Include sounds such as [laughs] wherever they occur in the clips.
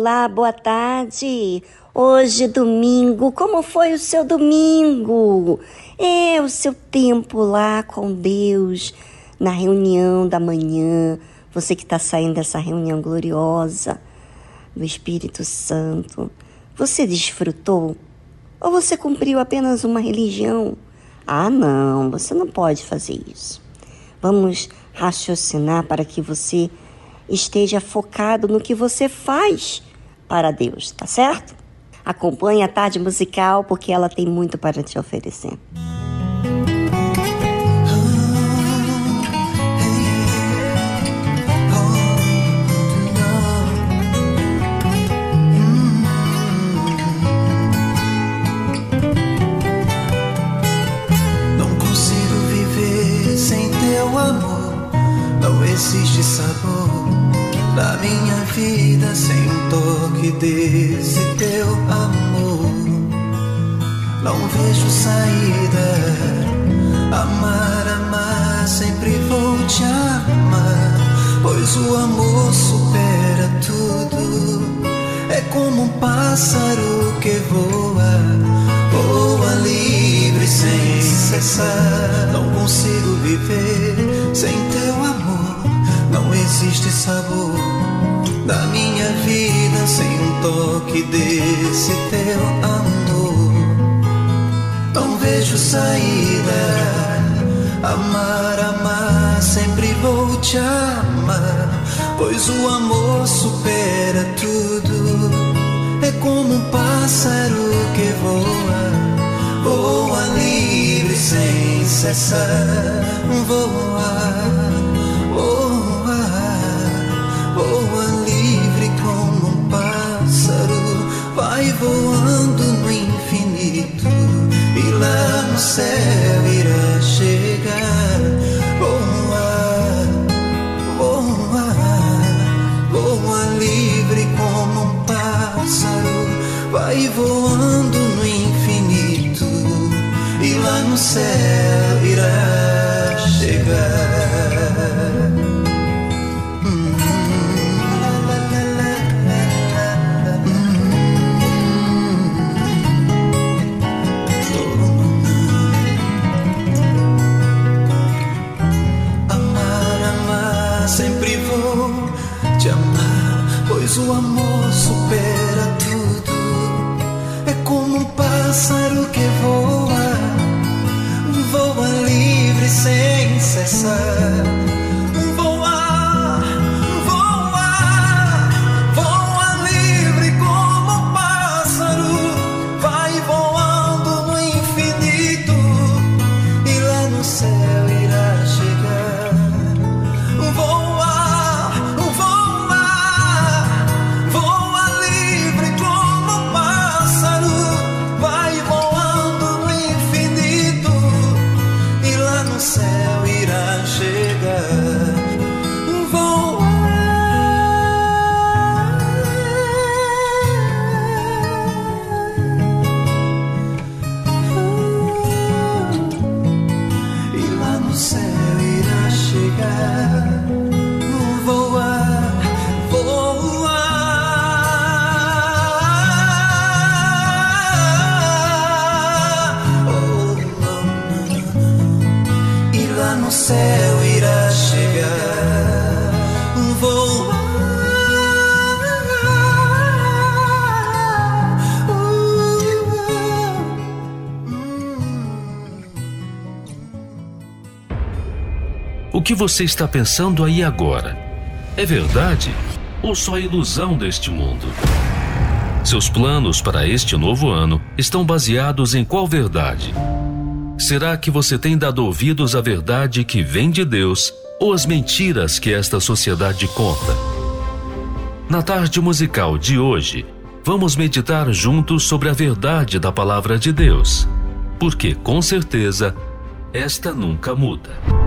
Olá, boa tarde. Hoje, domingo, como foi o seu domingo? É o seu tempo lá com Deus, na reunião da manhã. Você que está saindo dessa reunião gloriosa do Espírito Santo. Você desfrutou? Ou você cumpriu apenas uma religião? Ah, não, você não pode fazer isso. Vamos raciocinar para que você esteja focado no que você faz para Deus, tá certo? Acompanhe a tarde musical porque ela tem muito para te oferecer. Você está pensando aí agora? É verdade ou só ilusão deste mundo? Seus planos para este novo ano estão baseados em qual verdade? Será que você tem dado ouvidos à verdade que vem de Deus ou às mentiras que esta sociedade conta? Na tarde musical de hoje, vamos meditar juntos sobre a verdade da palavra de Deus, porque com certeza esta nunca muda.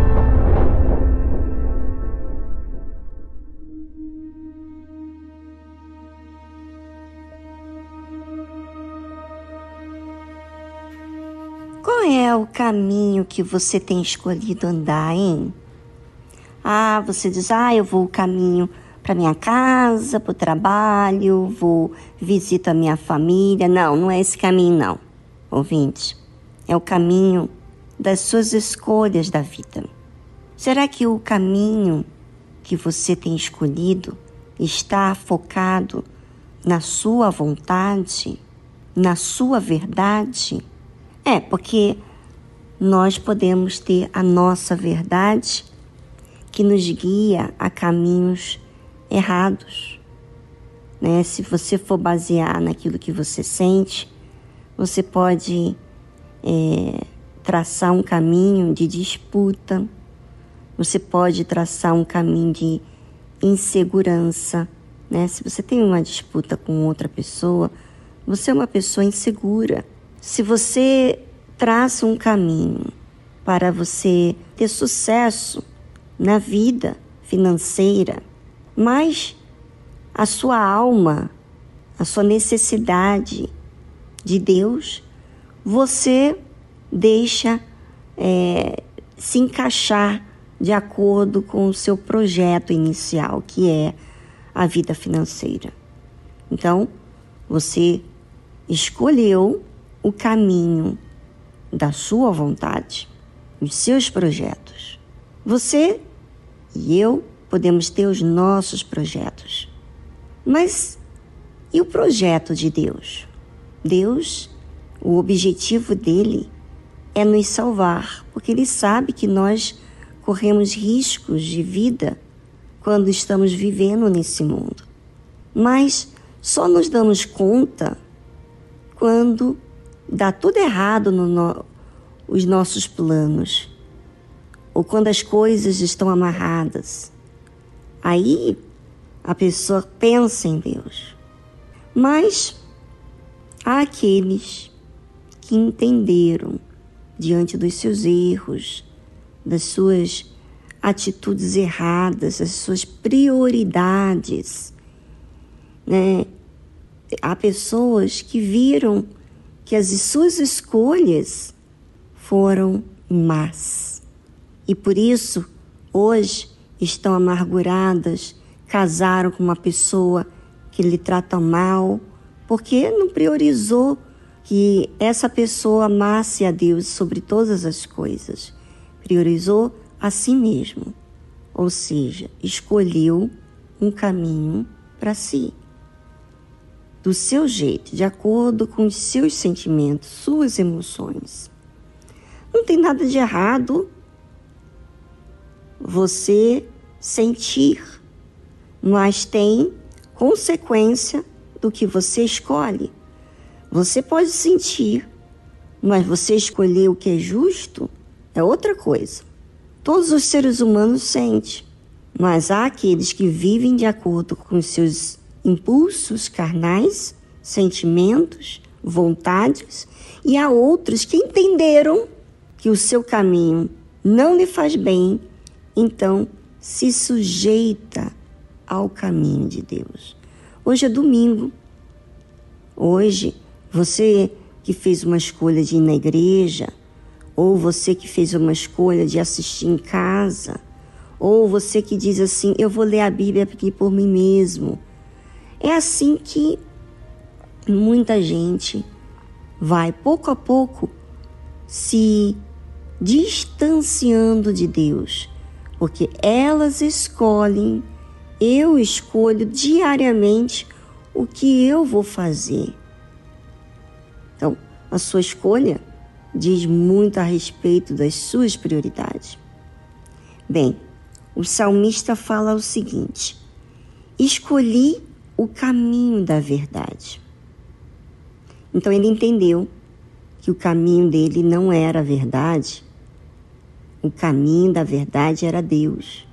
Caminho que você tem escolhido andar, hein? Ah, você diz, ah, eu vou o caminho para minha casa, para o trabalho, vou visito a minha família. Não, não é esse caminho, não, ouvinte. É o caminho das suas escolhas da vida. Será que o caminho que você tem escolhido está focado na sua vontade, na sua verdade? É, porque nós podemos ter a nossa verdade que nos guia a caminhos errados. Né? Se você for basear naquilo que você sente, você pode é, traçar um caminho de disputa, você pode traçar um caminho de insegurança. Né? Se você tem uma disputa com outra pessoa, você é uma pessoa insegura. Se você traça um caminho para você ter sucesso na vida financeira, mas a sua alma, a sua necessidade de Deus, você deixa é, se encaixar de acordo com o seu projeto inicial, que é a vida financeira. Então, você escolheu o caminho da sua vontade, os seus projetos. Você e eu podemos ter os nossos projetos. Mas e o projeto de Deus? Deus, o objetivo dele é nos salvar, porque ele sabe que nós corremos riscos de vida quando estamos vivendo nesse mundo. Mas só nos damos conta quando dá tudo errado nos no, os nossos planos ou quando as coisas estão amarradas. Aí a pessoa pensa em Deus. Mas há aqueles que entenderam diante dos seus erros, das suas atitudes erradas, das suas prioridades. Né? Há pessoas que viram que as suas escolhas foram más. E por isso, hoje, estão amarguradas, casaram com uma pessoa que lhe trata mal, porque não priorizou que essa pessoa amasse a Deus sobre todas as coisas. Priorizou a si mesmo, ou seja, escolheu um caminho para si. Do seu jeito, de acordo com os seus sentimentos, suas emoções. Não tem nada de errado você sentir, mas tem consequência do que você escolhe. Você pode sentir, mas você escolher o que é justo é outra coisa. Todos os seres humanos sentem, mas há aqueles que vivem de acordo com os seus impulsos carnais, sentimentos, vontades, e há outros que entenderam que o seu caminho não lhe faz bem, então se sujeita ao caminho de Deus. Hoje é domingo. Hoje você que fez uma escolha de ir na igreja, ou você que fez uma escolha de assistir em casa, ou você que diz assim: Eu vou ler a Bíblia aqui por mim mesmo. É assim que muita gente vai pouco a pouco se distanciando de Deus, porque elas escolhem, eu escolho diariamente o que eu vou fazer. Então, a sua escolha diz muito a respeito das suas prioridades. Bem, o salmista fala o seguinte: escolhi o caminho da verdade. Então ele entendeu que o caminho dele não era a verdade, o caminho da verdade era Deus.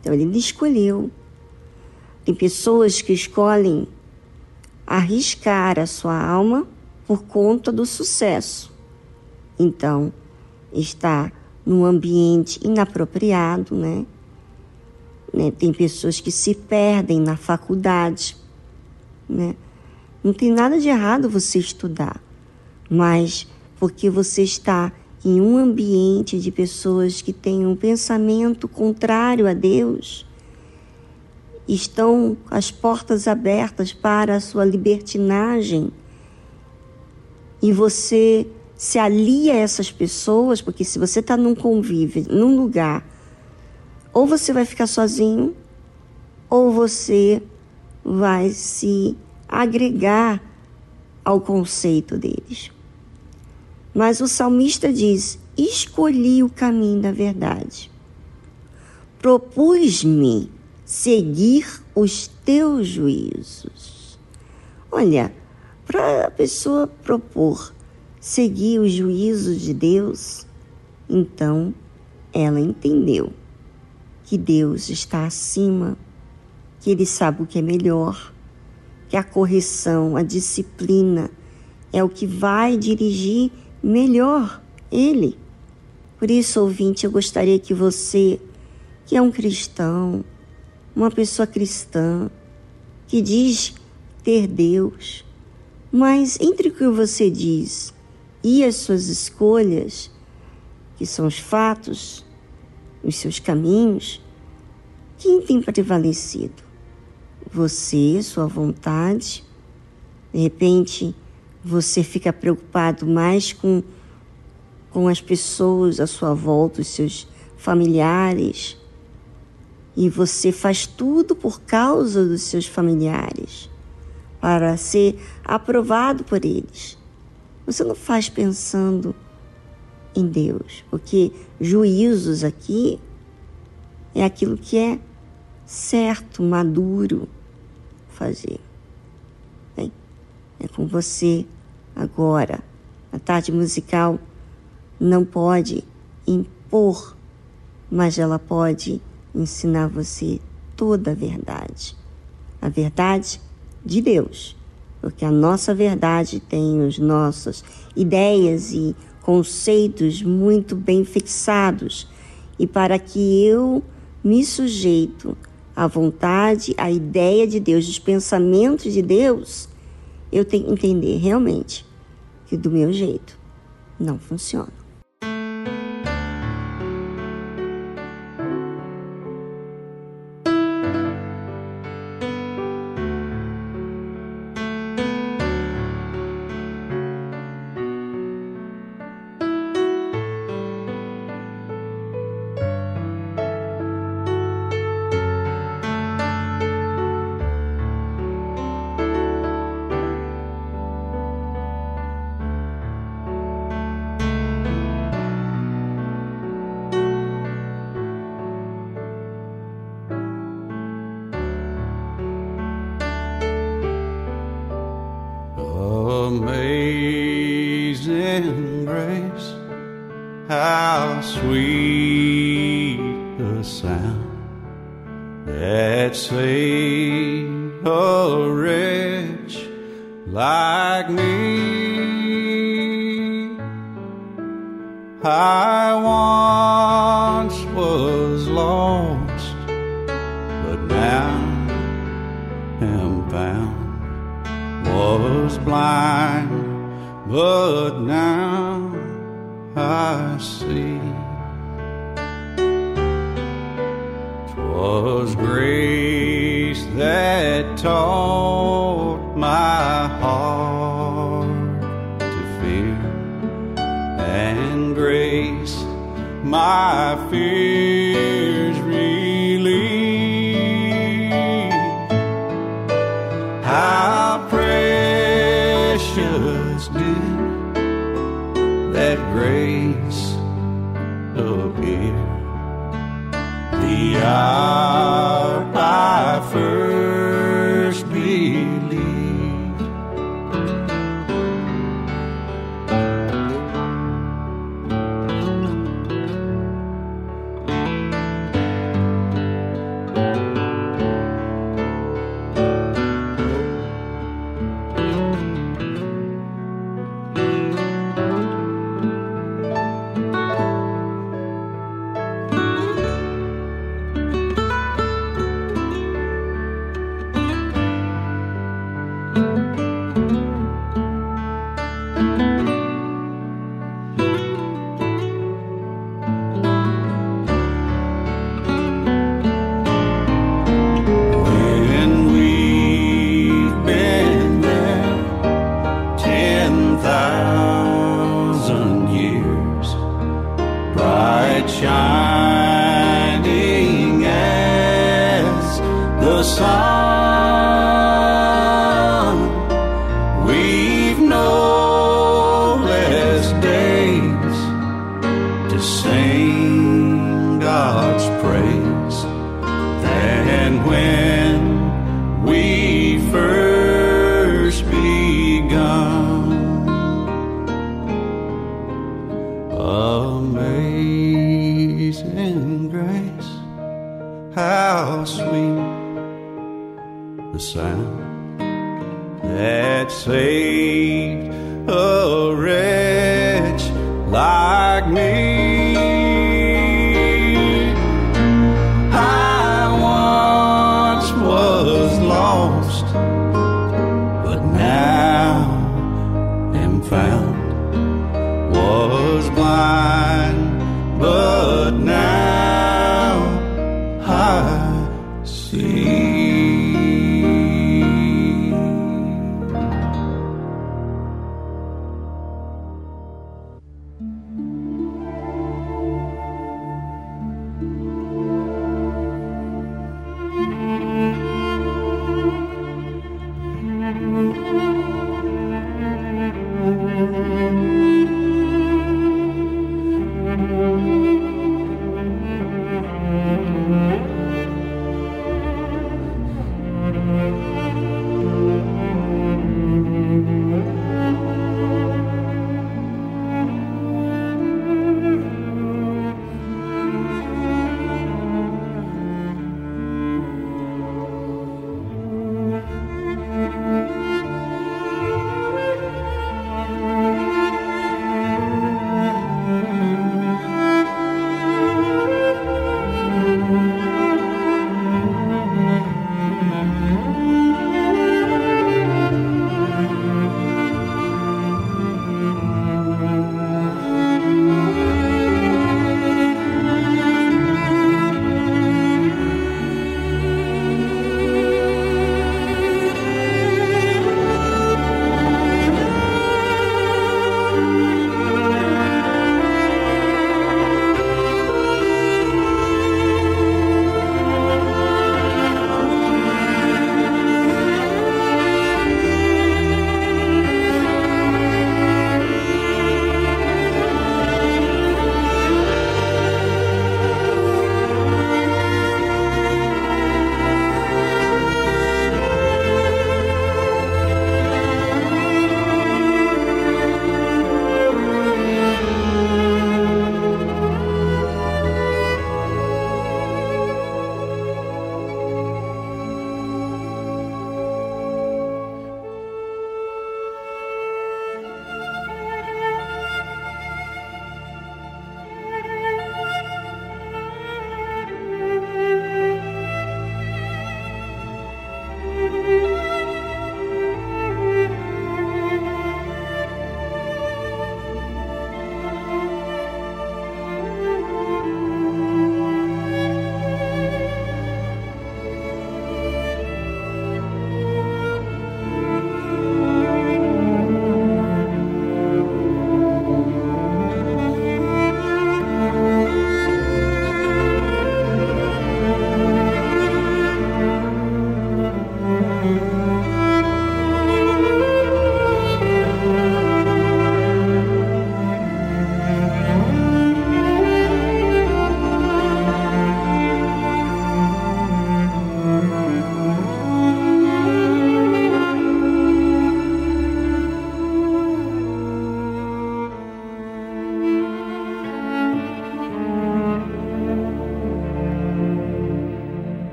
Então ele escolheu. Tem pessoas que escolhem arriscar a sua alma por conta do sucesso. Então, está num ambiente inapropriado, né? né? Tem pessoas que se perdem na faculdade, né? Não tem nada de errado você estudar, mas porque você está em um ambiente de pessoas que têm um pensamento contrário a Deus, estão as portas abertas para a sua libertinagem e você se alia a essas pessoas, porque se você está num convívio, num lugar, ou você vai ficar sozinho, ou você vai se agregar ao conceito deles. Mas o salmista diz: escolhi o caminho da verdade. Propus-me seguir os teus juízos. Olha, para a pessoa propor seguir os juízos de Deus, então ela entendeu que Deus está acima, que Ele sabe o que é melhor, que a correção, a disciplina é o que vai dirigir melhor Ele. Por isso, ouvinte, eu gostaria que você, que é um cristão, uma pessoa cristã, que diz ter Deus. Mas entre o que você diz e as suas escolhas, que são os fatos, os seus caminhos, quem tem prevalecido? Você, sua vontade? De repente, você fica preocupado mais com, com as pessoas à sua volta, os seus familiares, e você faz tudo por causa dos seus familiares, para ser aprovado por eles. Você não faz pensando em Deus, porque juízos aqui é aquilo que é certo, maduro fazer. Bem, é com você agora. A tarde musical não pode impor, mas ela pode ensinar você toda a verdade. A verdade de Deus, porque a nossa verdade tem as nossas ideias e conceitos muito bem fixados. E para que eu me sujeito à vontade, à ideia de Deus, os pensamentos de Deus, eu tenho que entender realmente que do meu jeito não funciona. yeah.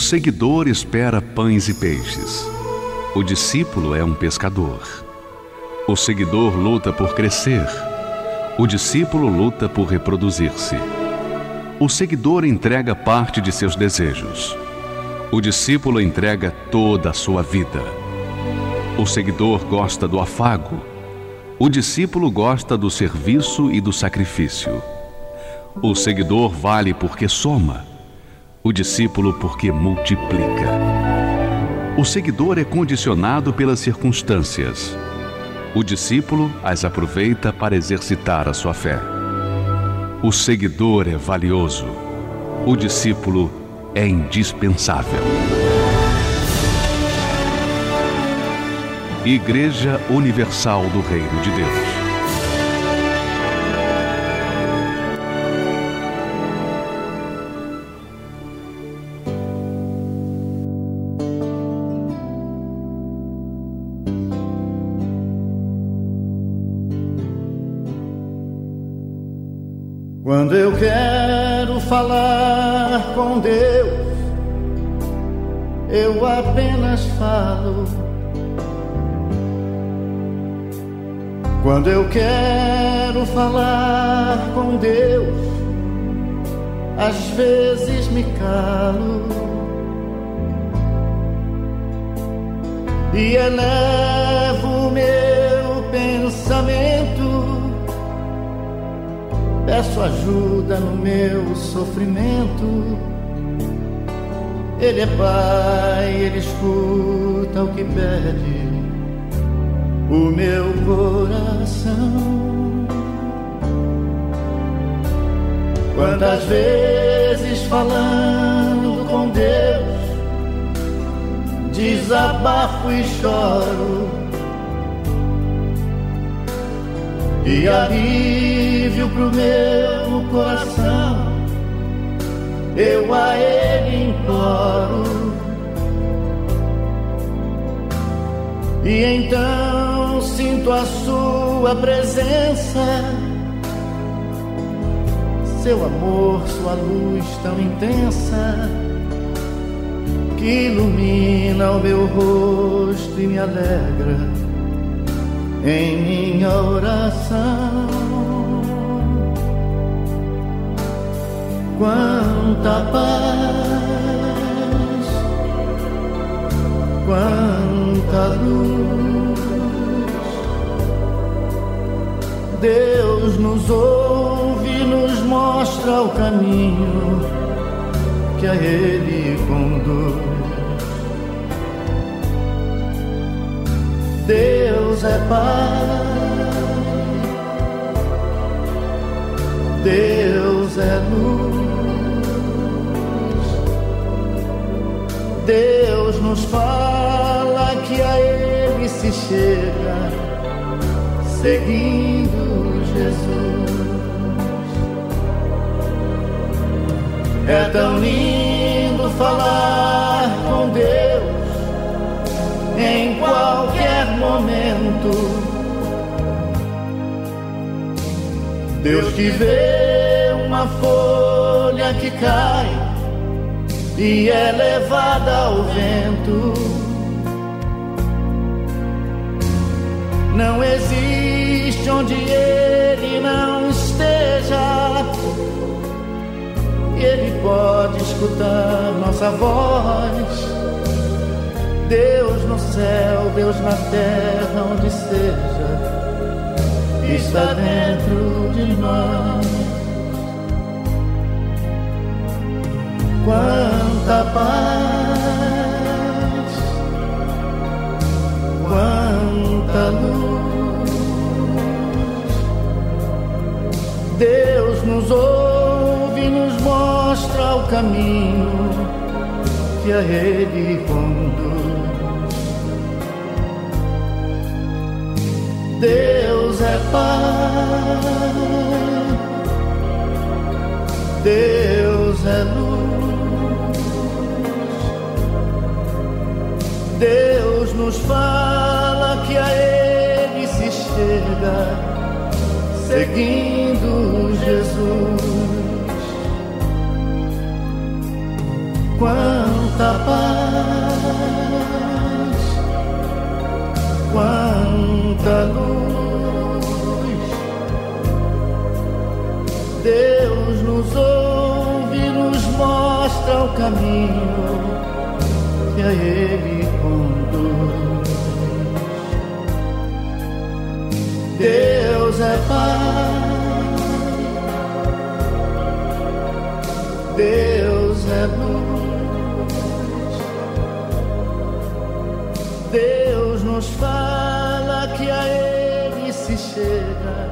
Seguidor espera pães e peixes. O discípulo é um pescador. O seguidor luta por crescer. O discípulo luta por reproduzir-se. O seguidor entrega parte de seus desejos. O discípulo entrega toda a sua vida. O seguidor gosta do afago. O discípulo gosta do serviço e do sacrifício. O seguidor vale porque soma o discípulo porque multiplica. O seguidor é condicionado pelas circunstâncias. O discípulo as aproveita para exercitar a sua fé. O seguidor é valioso. O discípulo é indispensável. Igreja Universal do Reino de Deus. Falar com Deus, eu apenas falo. Quando eu quero falar com Deus, às vezes me calo e elevo meu pensamento. Peço ajuda no meu sofrimento. Ele é Pai, Ele escuta o que pede o meu coração. Quantas vezes falando com Deus, desabafo e choro, e alívio pro meu coração, eu a Ele imploro. E então sinto a sua presença, seu amor, sua luz tão intensa, que ilumina o meu rosto e me alegra em minha oração. Quanta paz, quanta luz. Deus nos ouve, nos mostra o caminho que a Ele conduz. Deus é Pai, Deus é luz. Deus nos fala que a Ele se chega, seguindo Jesus. É tão lindo falar com Deus em qualquer momento. Deus que vê uma folha que cai e é levada ao vento. Não existe onde ele não esteja. Ele pode escutar nossa voz. Deus no céu, Deus na terra, onde seja, está dentro de nós. Quanta paz, quanta luz. Deus nos ouve, nos mostra o caminho que a Ele conduz. Deus é Pai, Deus é luz. Deus nos fala que a Ele se chega, seguindo Jesus. Quanta paz, quanta luz. Deus nos ouve, nos mostra o caminho que a Ele. Deus é Pai, Deus é luz. Deus nos fala que a Ele se chega,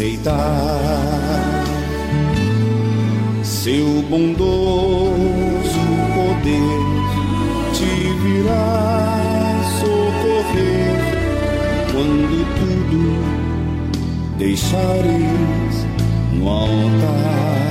aceitar seu bondoso poder te virá socorrer quando tudo deixares no altar.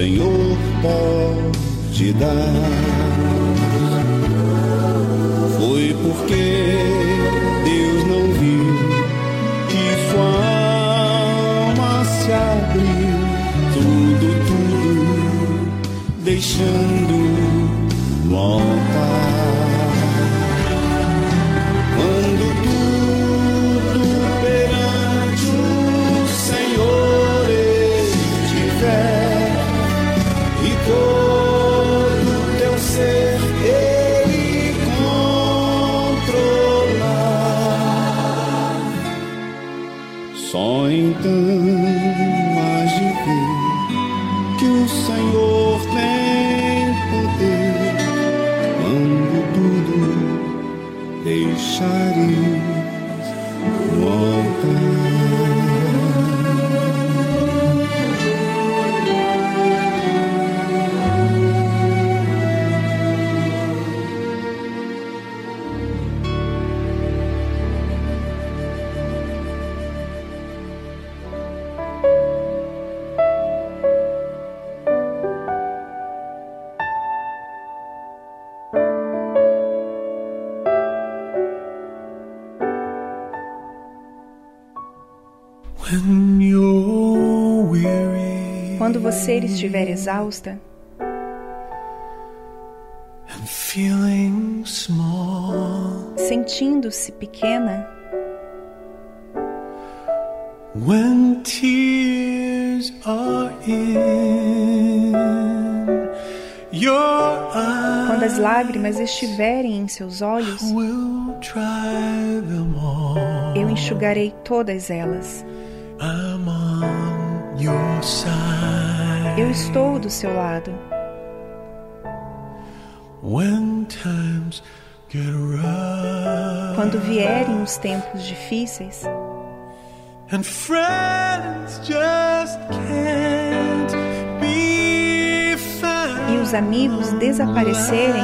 Senhor pode dar. estiver exausta, sentindo-se pequena, When tears are in your eyes, quando as lágrimas estiverem em seus olhos, eu enxugarei todas elas. I'm on your side. Eu estou do seu lado. Quando vierem os tempos difíceis e os amigos desaparecerem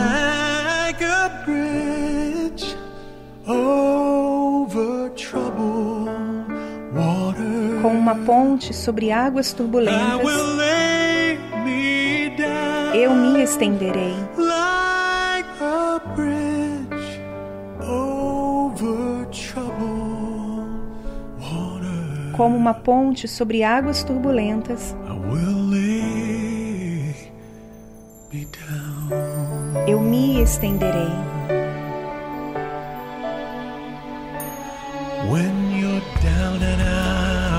com uma ponte sobre águas turbulentas eu me estenderei. like a bridge over troubled water. Como uma ponte sobre águas turbulentas, I will lay me down. eu me estenderei. When you're down and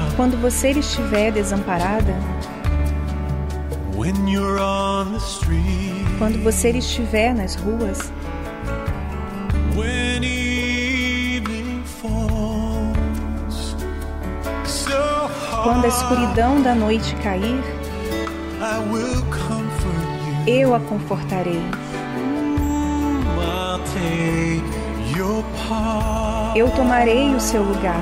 out, Quando você estiver desamparada, quando você estiver nas ruas, quando a escuridão da noite cair, eu a confortarei. Eu tomarei o seu lugar.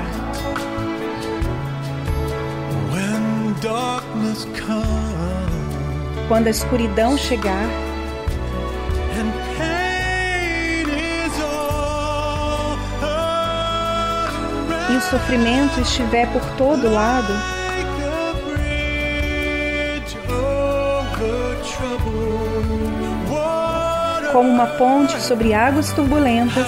Quando a escuridão chegar. E o sofrimento estiver por todo lado, como uma ponte sobre águas turbulentas,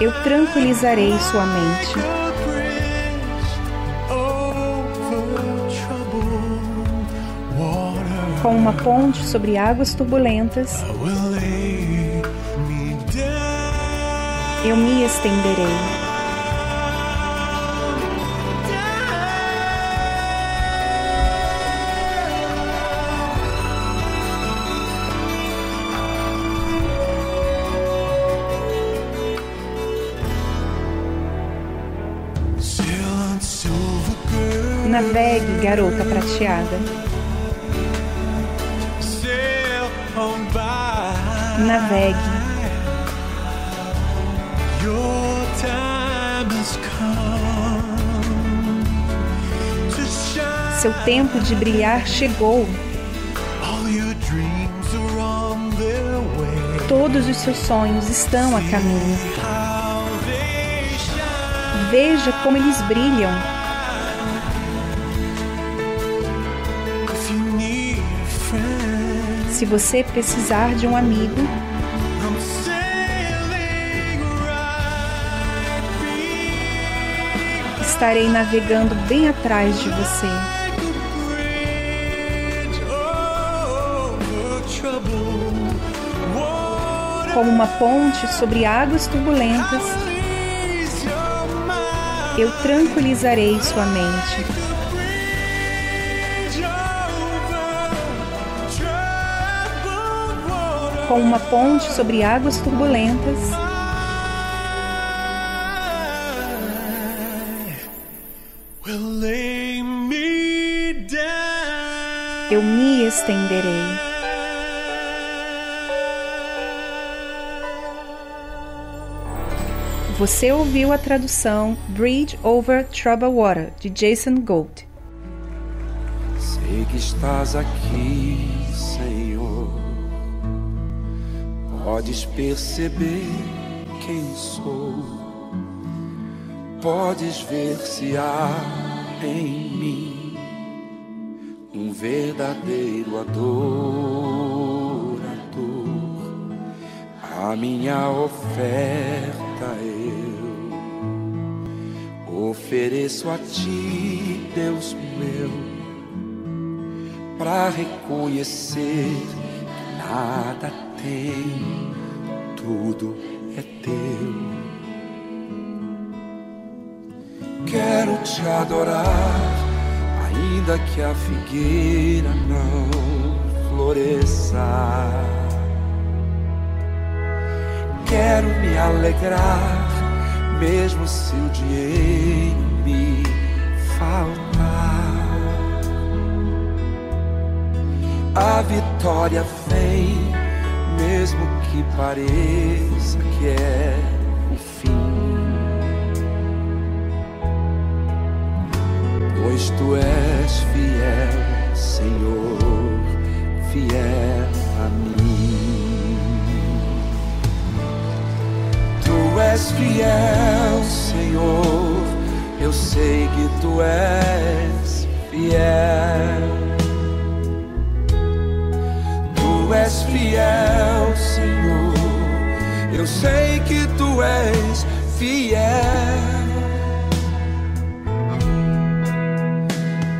eu tranquilizarei sua mente. Com uma ponte sobre águas turbulentas, eu me estenderei. Navegue, garota prateada. Navegue. Seu tempo de brilhar chegou. All your dreams are on their way. Todos os seus sonhos estão a caminho. Veja como eles brilham. Se você precisar de um amigo, estarei navegando bem atrás de você. Como uma ponte sobre águas turbulentas, eu tranquilizarei sua mente. Como uma ponte sobre águas turbulentas, I will lay me down. eu me estenderei. Você ouviu a tradução Bridge Over Troubled Water, de Jason Gold. Sei que estás aqui, Podes perceber quem sou. Podes ver se há em mim um verdadeiro adorador. A minha oferta eu ofereço a ti, Deus meu para reconhecer que nada tem, tudo é teu. Quero te adorar, ainda que a figueira não floresça. Quero me alegrar, mesmo se o dinheiro me faltar. A vitória vem, que pareça que é o fim. Pois tu és fiel, Senhor, fiel a mim. Tu és fiel, Senhor, eu sei que tu és fiel. Tu és fiel, Senhor. Eu sei que tu és fiel.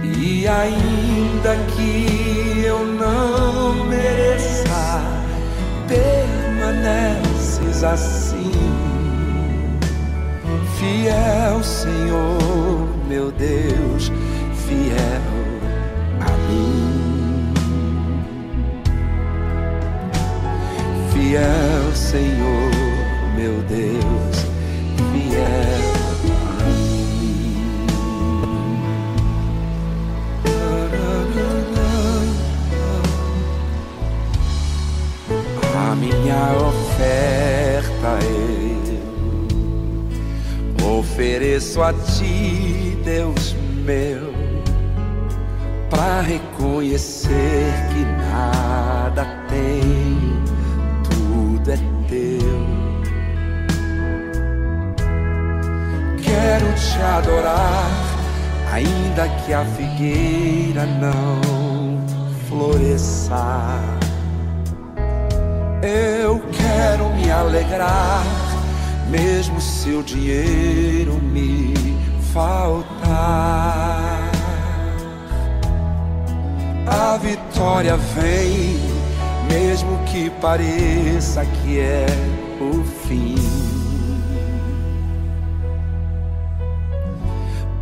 E ainda que eu não mereça, permaneces assim. Fiel, Senhor, meu Deus, fiel fiel, Senhor, meu Deus, fiel a minha oferta eu ofereço a Ti, Deus meu, para reconhecer que nada tem Quero te adorar, ainda que a figueira não floresça. Eu quero me alegrar, mesmo se o dinheiro me faltar. A vitória vem mesmo que pareça que é o fim.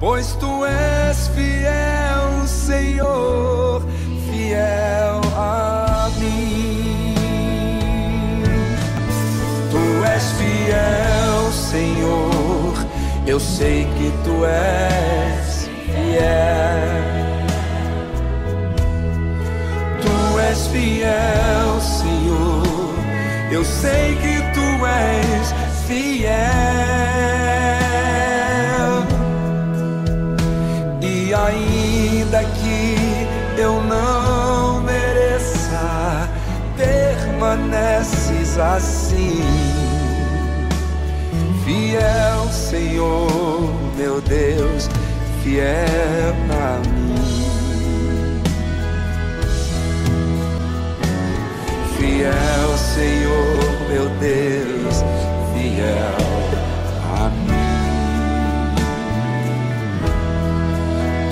Pois tu és fiel, Senhor, fiel a mim. Tu és fiel, Senhor, eu sei que tu és fiel. és fiel, Senhor. Eu sei que tu és fiel. Permaneces assim. Fiel, Senhor, meu Deus, fiel a mim. fiel, Senhor, meu Deus, fiel a mim.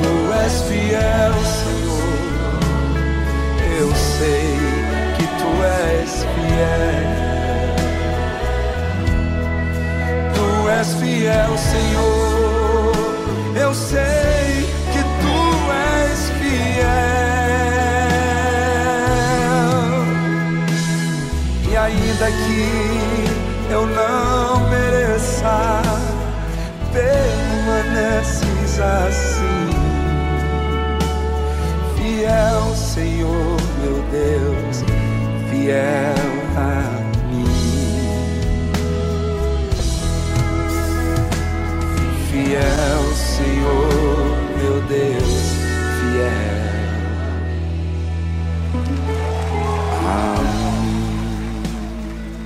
Tu és fiel, fiel. Tu és fiel, Senhor, eu sei que tu és fiel. ainda que eu não mereça, permaneces assim. Fiel, Senhor, meu Deus, fiel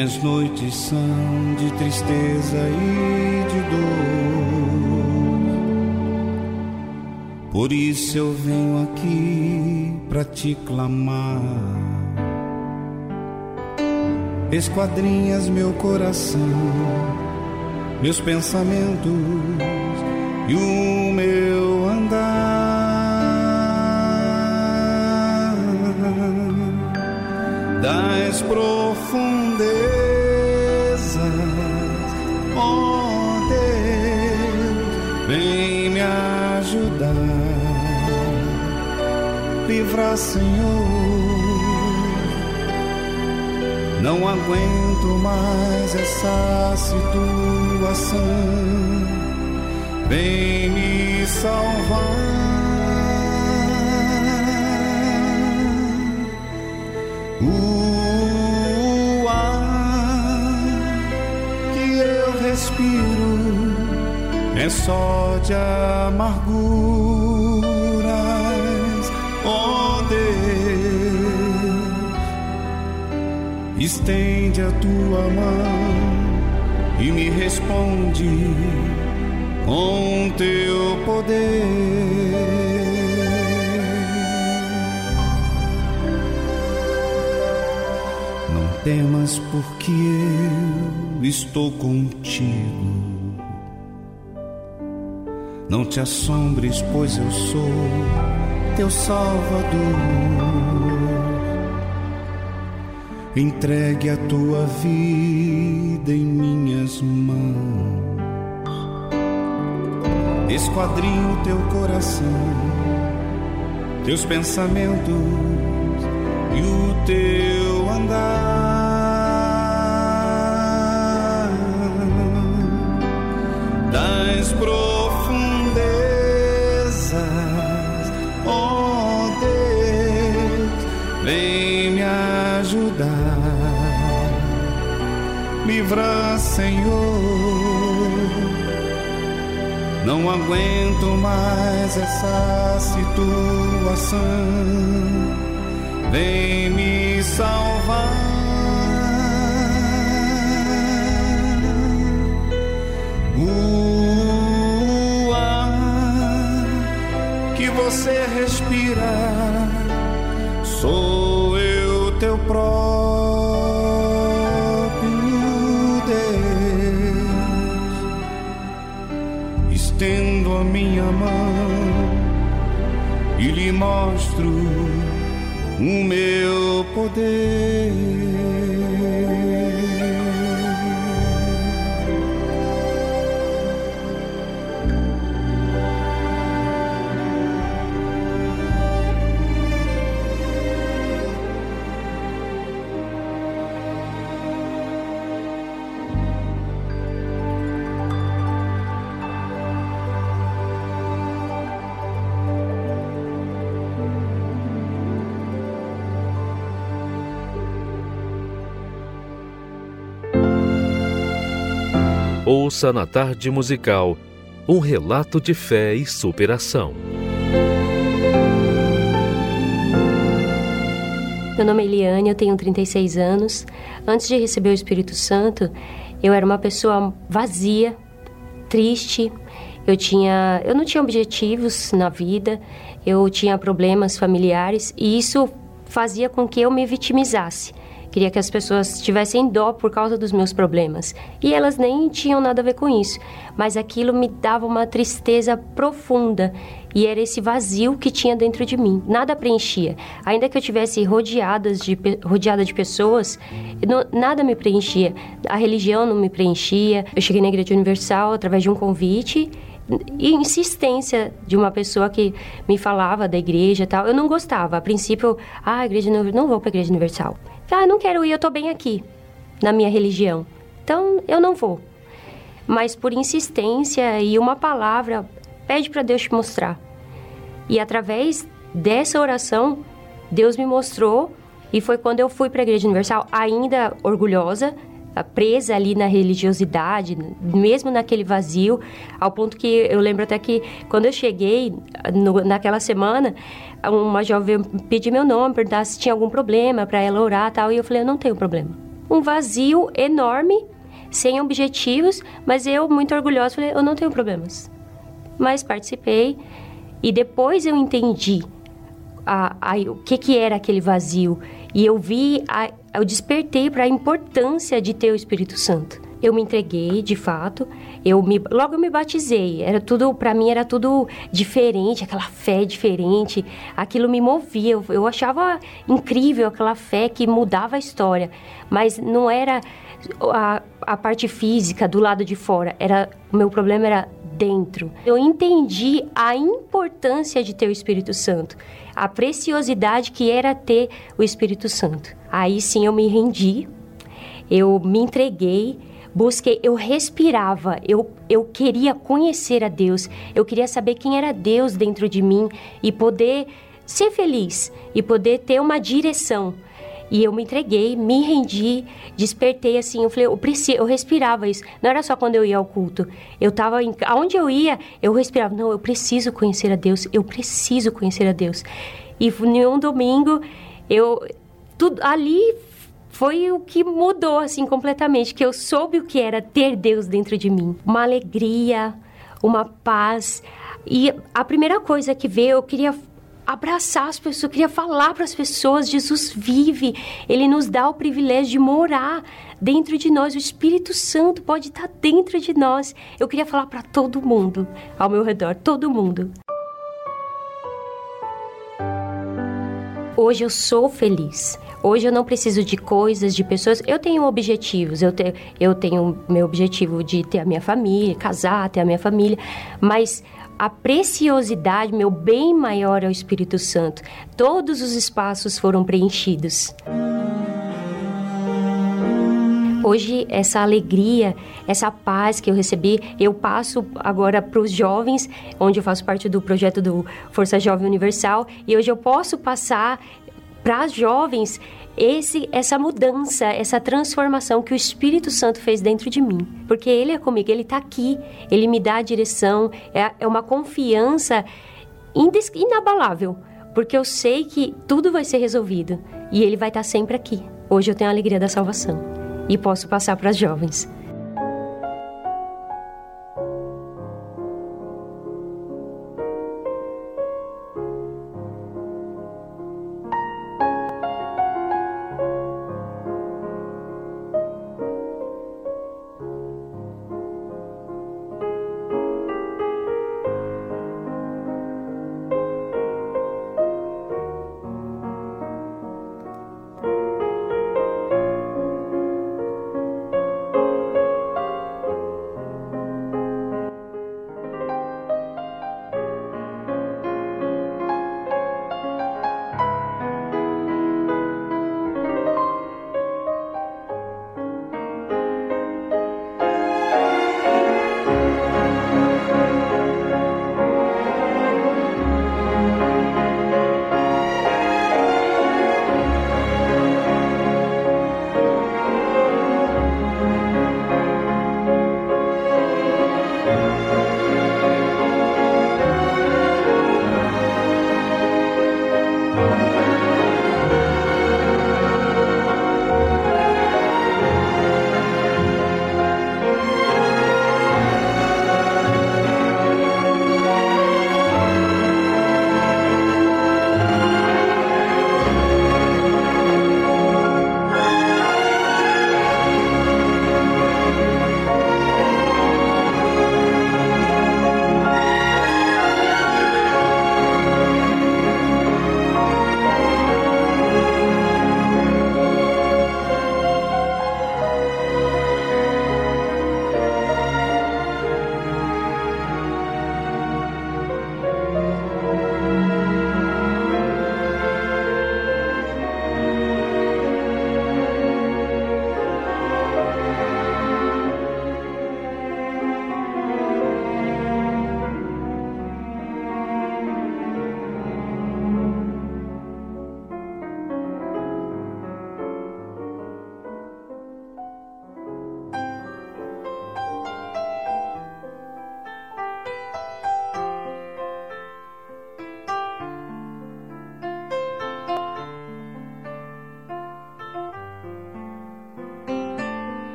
Minhas noites são de tristeza e de dor. Por isso eu venho aqui para te clamar. Esquadrinhas meu coração, meus pensamentos e o meu andar das profundezas, livrar, Senhor. Não aguento mais essa situação vem me salvar. O ar que eu respiro é só de amarguras, estende a tua mão e me responde com teu poder. Não temas, porque eu estou contigo. Não te assombres, pois eu sou teu Salvador. Entregue a tua vida em minhas mãos. Esquadrinho teu coração, teus pensamentos e o teu andar livra, Senhor não aguento mais essa situação. Vem me salvar. O ar que você respira, sou eu teu próprio. Minha mão e lhe mostro o meu poder. Ouça na tarde musical um relato de fé e superação. Meu nome é Eliane, eu tenho 36 anos. Antes de receber o Espírito Santo, eu era uma pessoa vazia, triste. Eu tinha, eu não tinha objetivos na vida. Eu tinha problemas familiares e isso fazia com que eu me vitimizasse. Queria que as pessoas tivessem dó por causa dos meus problemas. E elas nem tinham nada a ver com isso. Mas aquilo me dava uma tristeza profunda. E era esse vazio que tinha dentro de mim. Nada preenchia. Ainda que eu tivesse rodeadas de, rodeada de pessoas, não, nada me preenchia. A religião não me preenchia. Eu cheguei na Igreja Universal através de um convite e insistência de uma pessoa que me falava da igreja e tal. Eu não gostava. A princípio, ah, a igreja não, não vou para a igreja universal. Ah, não quero ir, eu estou bem aqui, na minha religião. Então, eu não vou. Mas por insistência e uma palavra, pede para Deus te mostrar. E através dessa oração, Deus me mostrou e foi quando eu fui para a Igreja Universal, ainda orgulhosa, presa ali na religiosidade, mesmo naquele vazio, ao ponto que eu lembro até que quando eu cheguei no, naquela semana, uma jovem pediu meu nome, perguntar se tinha algum problema para ela orar tal, e eu falei, eu não tenho problema. Um vazio enorme, sem objetivos, mas eu, muito orgulhosa, falei, eu não tenho problemas. Mas participei e depois eu entendi a, a, o que, que era aquele vazio. E eu vi, a, eu despertei para a importância de ter o Espírito Santo. Eu me entreguei, de fato. Eu me, logo eu me batizei. Era tudo, para mim era tudo diferente, aquela fé diferente. Aquilo me movia. Eu, eu achava incrível aquela fé que mudava a história. Mas não era a, a parte física do lado de fora. Era o meu problema era dentro. Eu entendi a importância de ter o Espírito Santo, a preciosidade que era ter o Espírito Santo. Aí sim eu me rendi, eu me entreguei, busquei, eu respirava, eu, eu queria conhecer a Deus, eu queria saber quem era Deus dentro de mim e poder ser feliz e poder ter uma direção. E eu me entreguei, me rendi, despertei assim. Eu falei, eu, preciso, eu respirava isso. Não era só quando eu ia ao culto. Eu tava em, aonde eu ia, eu respirava. Não, eu preciso conhecer a Deus. Eu preciso conhecer a Deus. E em um domingo, eu tudo ali foi o que mudou assim completamente, que eu soube o que era ter Deus dentro de mim, uma alegria, uma paz. E a primeira coisa que veio, eu queria abraçar as pessoas, eu queria falar para as pessoas: Jesus vive, Ele nos dá o privilégio de morar dentro de nós, o Espírito Santo pode estar dentro de nós. Eu queria falar para todo mundo ao meu redor, todo mundo. Hoje eu sou feliz. Hoje eu não preciso de coisas, de pessoas. Eu tenho objetivos. Eu, te, eu tenho meu objetivo de ter a minha família, casar, ter a minha família. Mas a preciosidade, meu bem maior é o Espírito Santo. Todos os espaços foram preenchidos. Hoje, essa alegria, essa paz que eu recebi, eu passo agora para os jovens, onde eu faço parte do projeto do Força Jovem Universal, e hoje eu posso passar para as jovens esse, essa mudança, essa transformação que o Espírito Santo fez dentro de mim. Porque Ele é comigo, Ele está aqui, Ele me dá a direção, é, é uma confiança inabalável. Porque eu sei que tudo vai ser resolvido e Ele vai estar tá sempre aqui. Hoje eu tenho a alegria da salvação e posso passar para as jovens.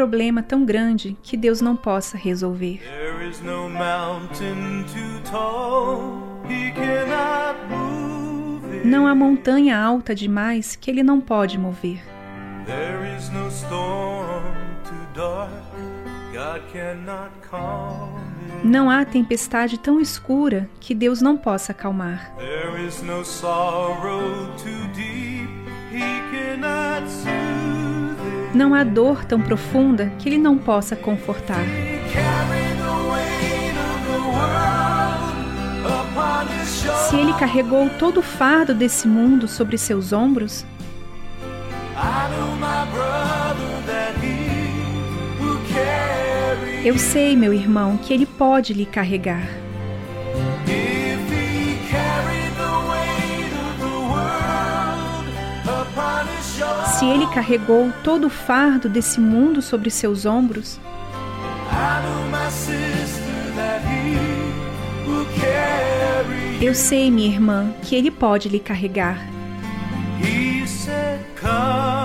Problema tão grande que Deus não possa resolver. Não há montanha alta demais que Ele não pode mover. Não há tempestade tão escura que Deus não possa acalmar. There is no sorrow too deep. He cannot it. Não há dor tão profunda que Ele não possa confortar. Se Ele carregou todo o fardo desse mundo sobre seus ombros, eu sei, meu irmão, que Ele pode lhe carregar. Se Ele carregou todo o fardo desse mundo sobre seus ombros, eu sei, minha irmã, que Ele pode lhe carregar. He said, Come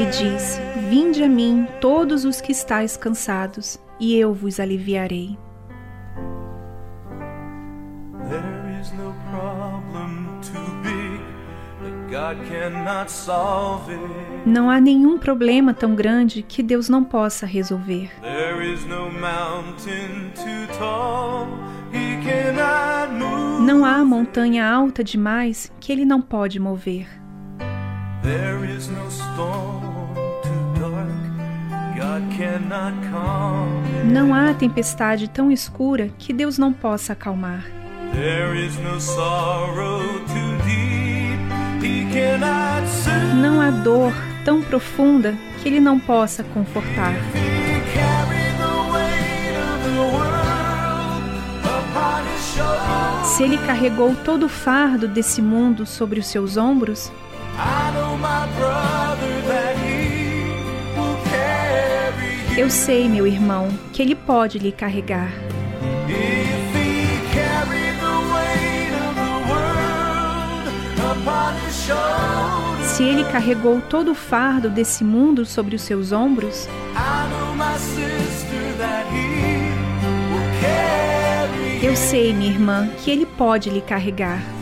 Ele diz: Vinde a mim, todos os que estáis cansados, e eu vos aliviarei. There is no problem too big that God cannot solve it. Não há nenhum problema tão grande que Deus não possa resolver. Não há montanha alta demais que Ele não pode mover. There is no storm too dark God cannot calm. it. Não há tempestade tão escura que Deus não possa acalmar. There is no sorrow too deep he cannot soothe. Não há dor tão profunda que Ele não possa confortar. Se Ele carregou todo o fardo desse mundo sobre os seus ombros, Eu sei, meu irmão, que Ele pode lhe carregar. Se Ele carregou todo o fardo desse mundo sobre os seus ombros, I know my sister that he will carry eu sei, minha irmã, que Ele pode lhe carregar.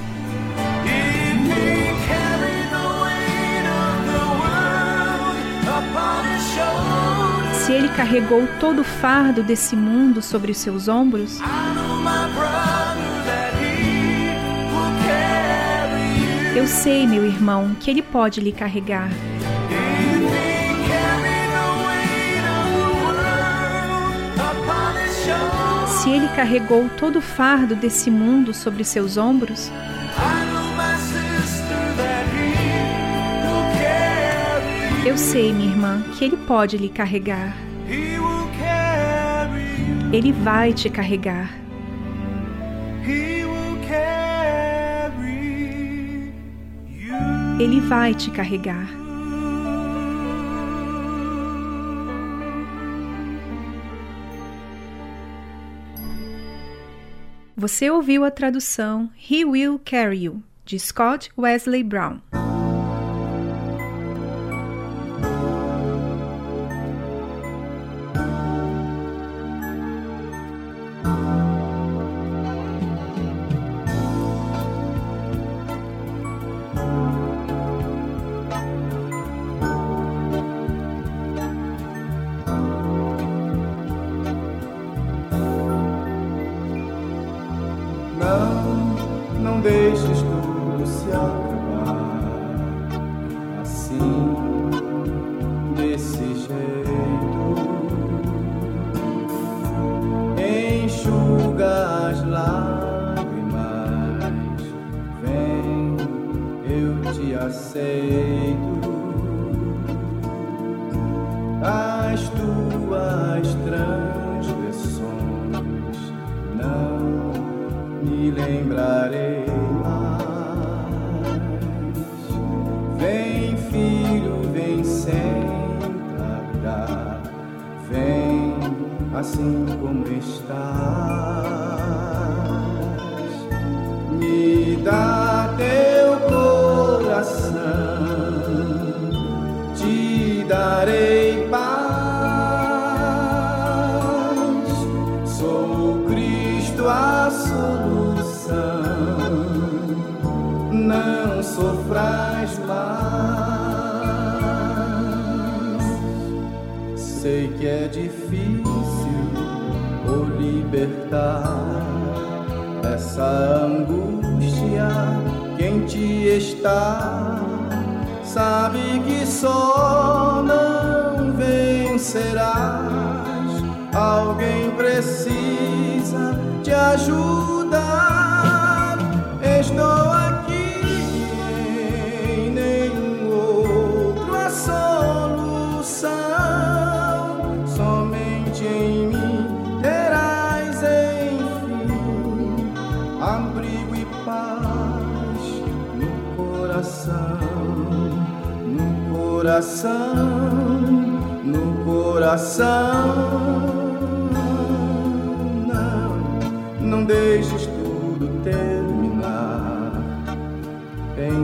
Se Ele carregou todo o fardo desse mundo sobre os seus ombros, eu sei, meu irmão, que Ele pode lhe carregar. Se Ele carregou todo o fardo desse mundo sobre seus ombros, eu sei, minha irmã, que Ele pode lhe carregar. Ele vai te carregar. Ele vai te carregar. Você ouviu a tradução He Will Carry You, de Scott Wesley Brown.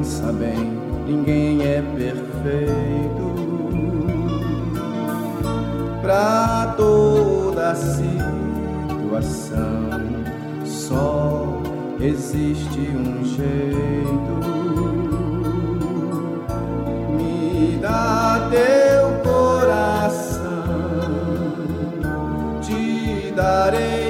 pensa bem, ninguém é perfeito. Para toda situação, só existe um jeito. Me dá teu coração, te darei.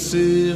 passer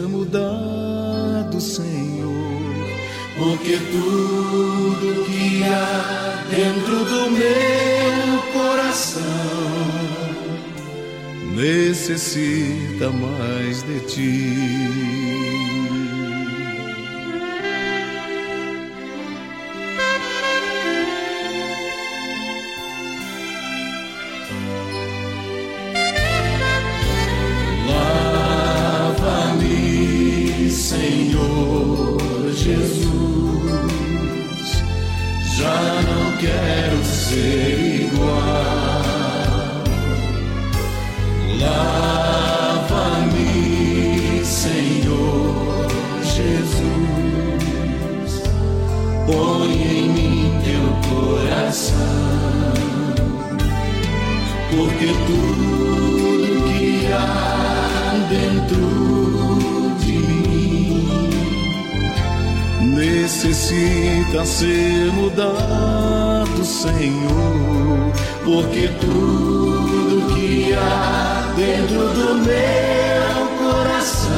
dentro do meu coração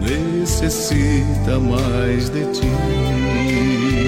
necessita mais de ti.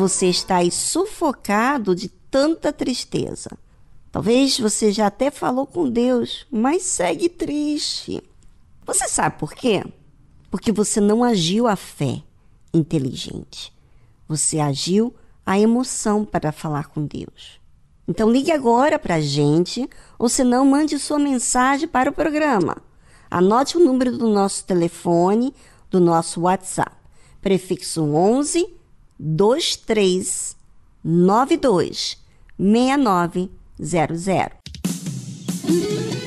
Você está aí sufocado de tanta tristeza. Talvez você já até falou com Deus, mas segue triste. Você sabe por quê? Porque você não agiu a fé inteligente. Você agiu a emoção para falar com Deus. Então ligue agora para a gente, ou se não, mande sua mensagem para o programa. Anote o número do nosso telefone, do nosso WhatsApp. Prefixo 11 23 92 6900.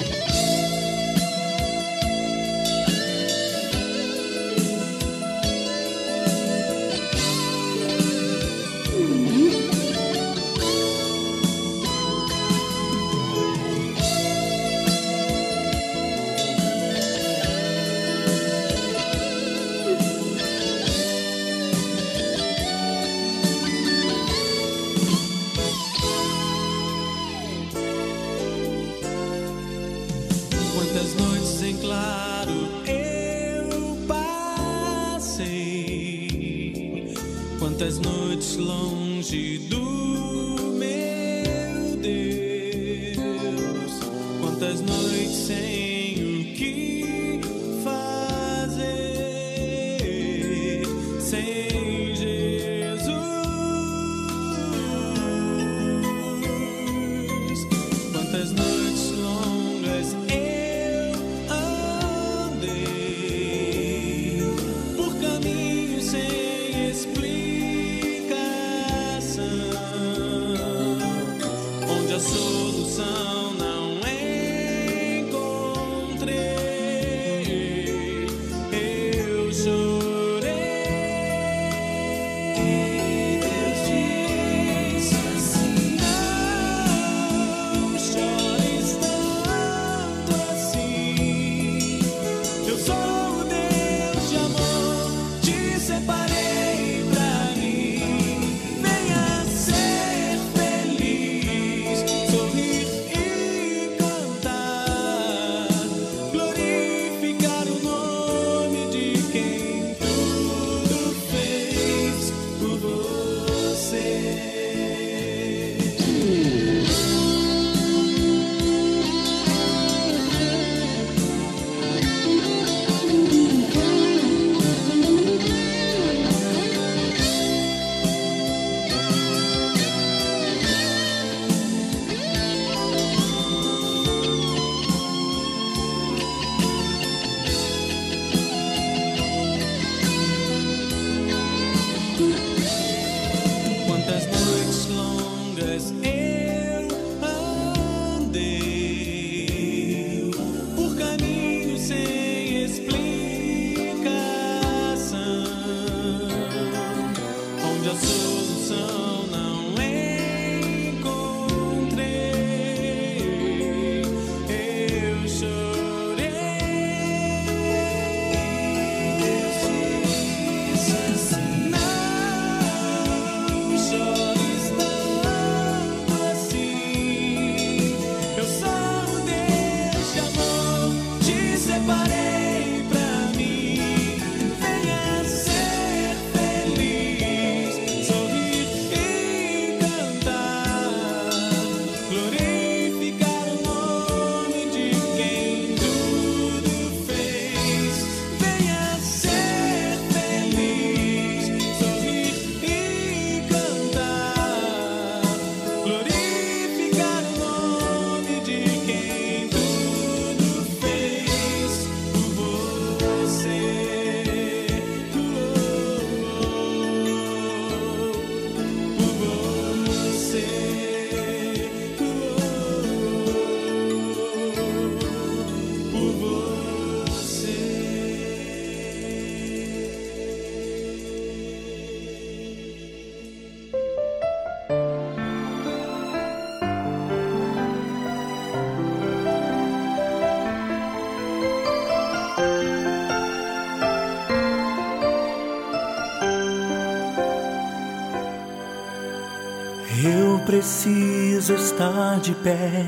Preciso estar de pé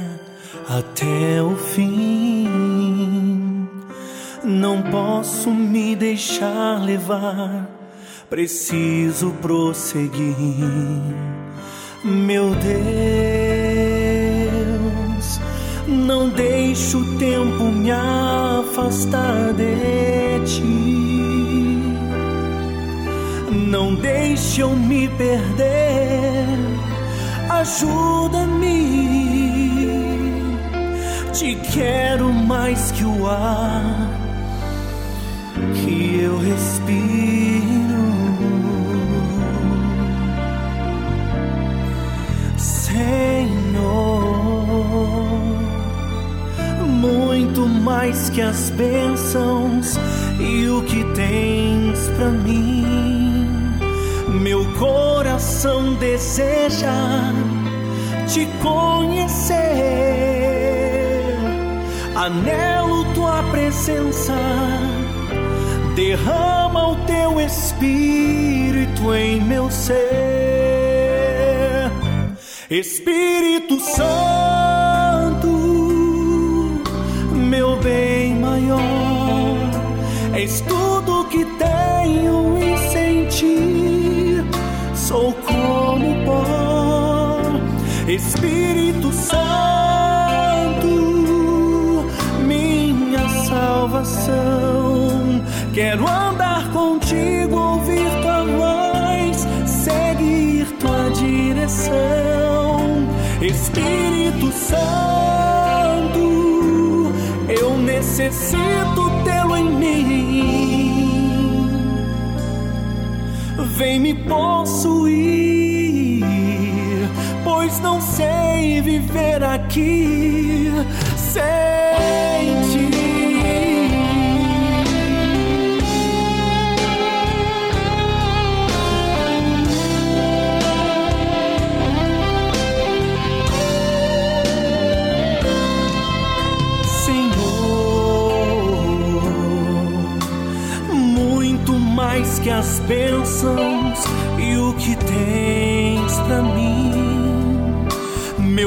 até o fim. Não posso me deixar levar preciso prosseguir. Meu Deus, não deixe o tempo me afastar de ti. Não deixe eu me perder. Ajuda-me. Te quero mais que o ar que eu respiro. Senhor, muito mais que as bênçãos e o que tens para mim. Meu coração deseja te conhecer, anelo tua presença. Derrama o teu espírito em meu ser. Espírito Santo, meu bem maior, és tudo Santo, minha salvação. Quero andar contigo, ouvir tua voz, seguir tua direção. Espírito Santo, eu necessito tê-lo em mim. Vem me possuir, pois não sei viver aqui sem ti. que as bênçãos e o que tens para mim.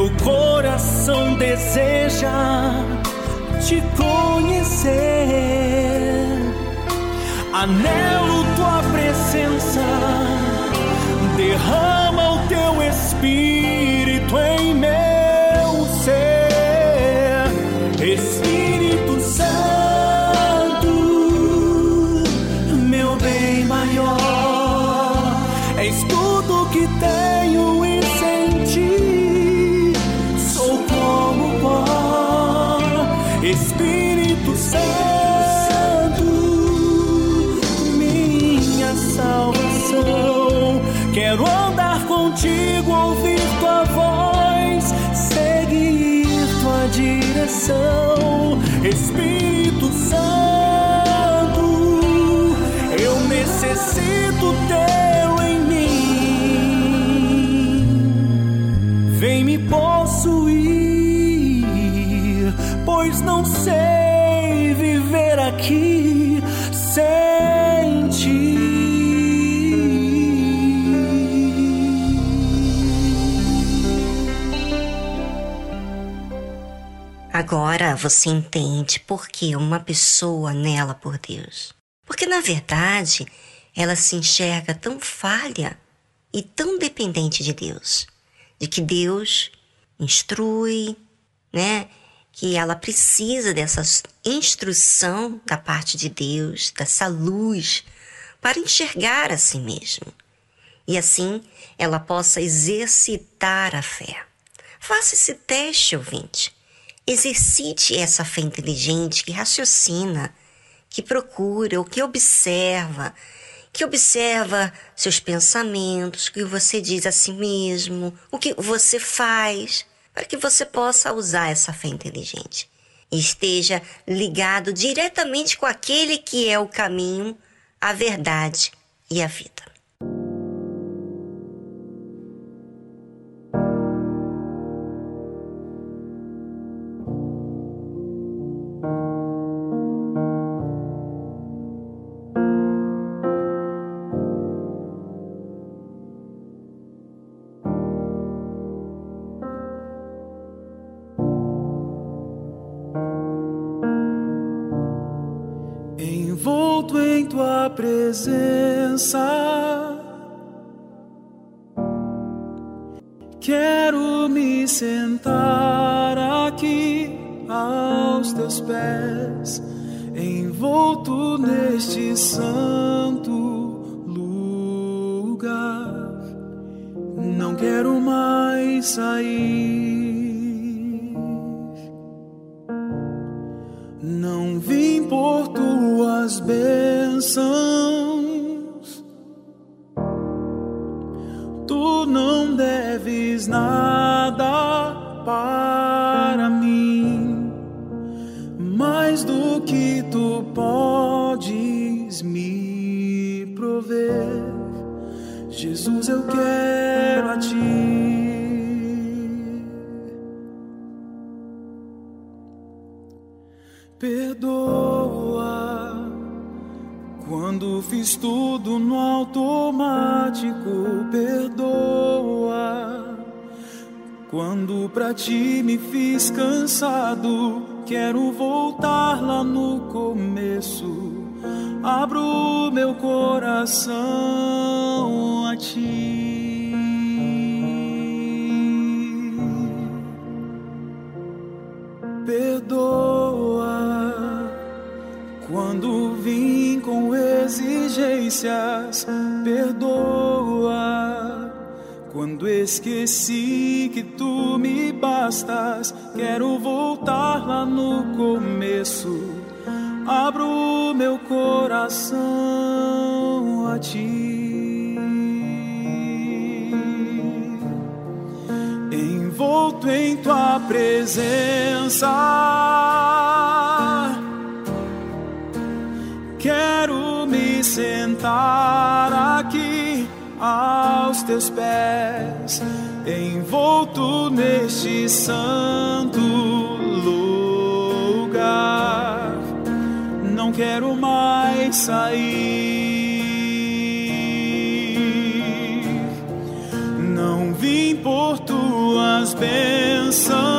Meu coração deseja te conhecer. Anelo tua presença, derrama o teu espírito em meu Espírito Santo, minha salvação. Quero andar contigo, ouvir tua voz, seguir tua direção, Espírito Santo. Agora você entende por que uma pessoa nela por Deus. Porque na verdade ela se enxerga tão falha e tão dependente de Deus de que Deus instrui, né? Que ela precisa dessa instrução da parte de Deus, dessa luz, para enxergar a si mesma. E assim ela possa exercitar a fé. Faça esse teste, ouvinte. Exercite essa fé inteligente que raciocina, que procura, o que observa, que observa seus pensamentos, o que você diz a si mesmo, o que você faz, para que você possa usar essa fé inteligente. E esteja ligado diretamente com aquele que é o caminho, a verdade e a vida. Presença. Quero me sentar aqui aos teus pés, pra ti me fiz cansado. Quero voltar lá no começo. Abro meu coração a ti. Perdoa quando vim com exigências. Perdoa quando esqueci que tu me bastas. Quero voltar lá no começo. Abro meu coração a ti. envolto em tua presença. Quero me sentar aqui aos teus pés, envolto neste santo lugar. Não quero mais sair. Não vim por tuas bênçãos.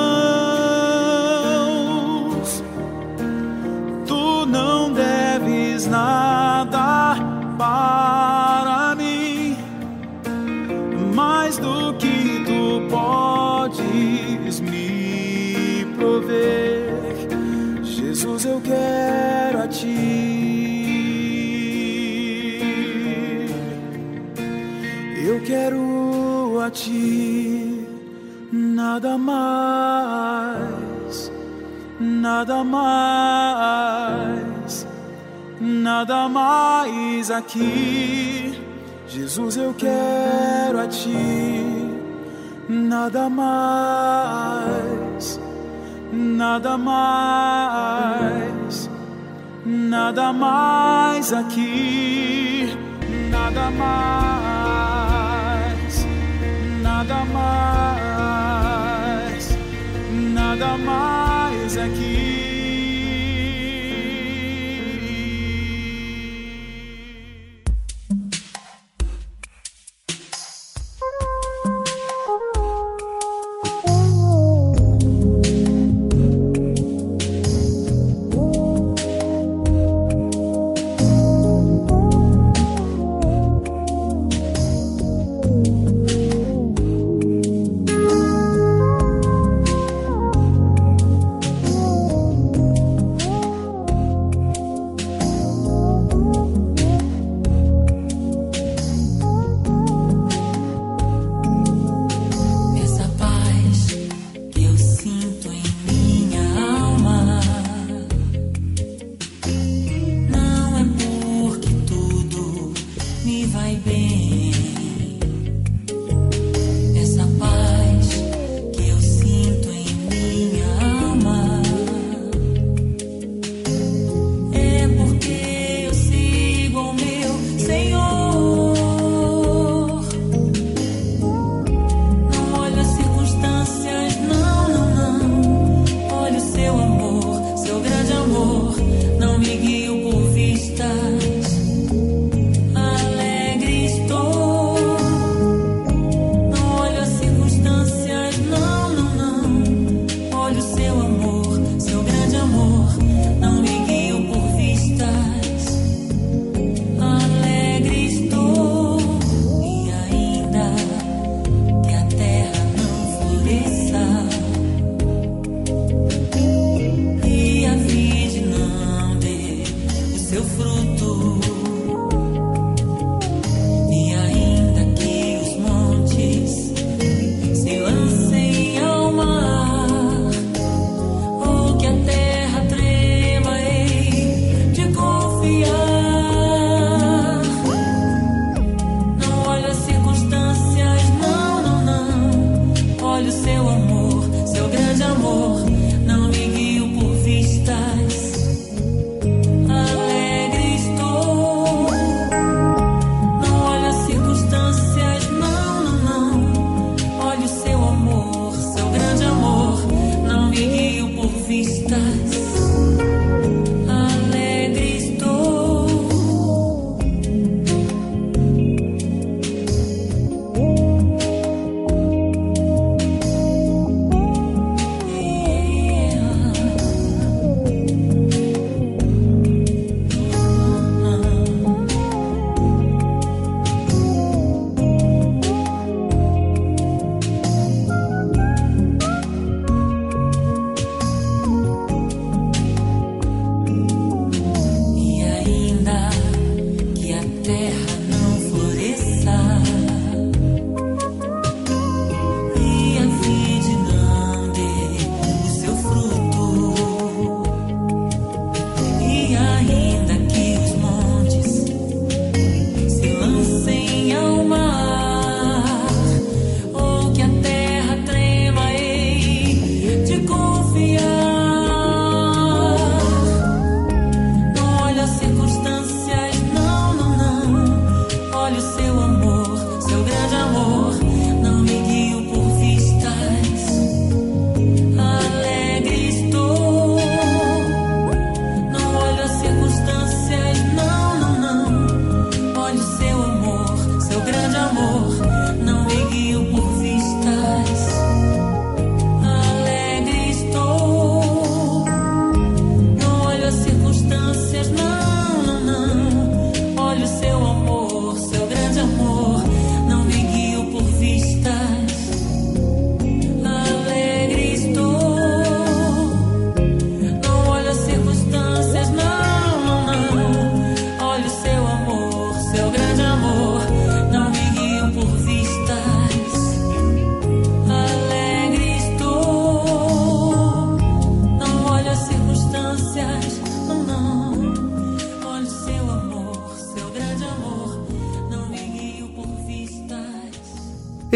Nada mais, nada mais, nada mais aqui. Jesus, eu quero a ti, nada mais, nada mais, nada mais aqui, nada mais, nada mais, nada mais aqui.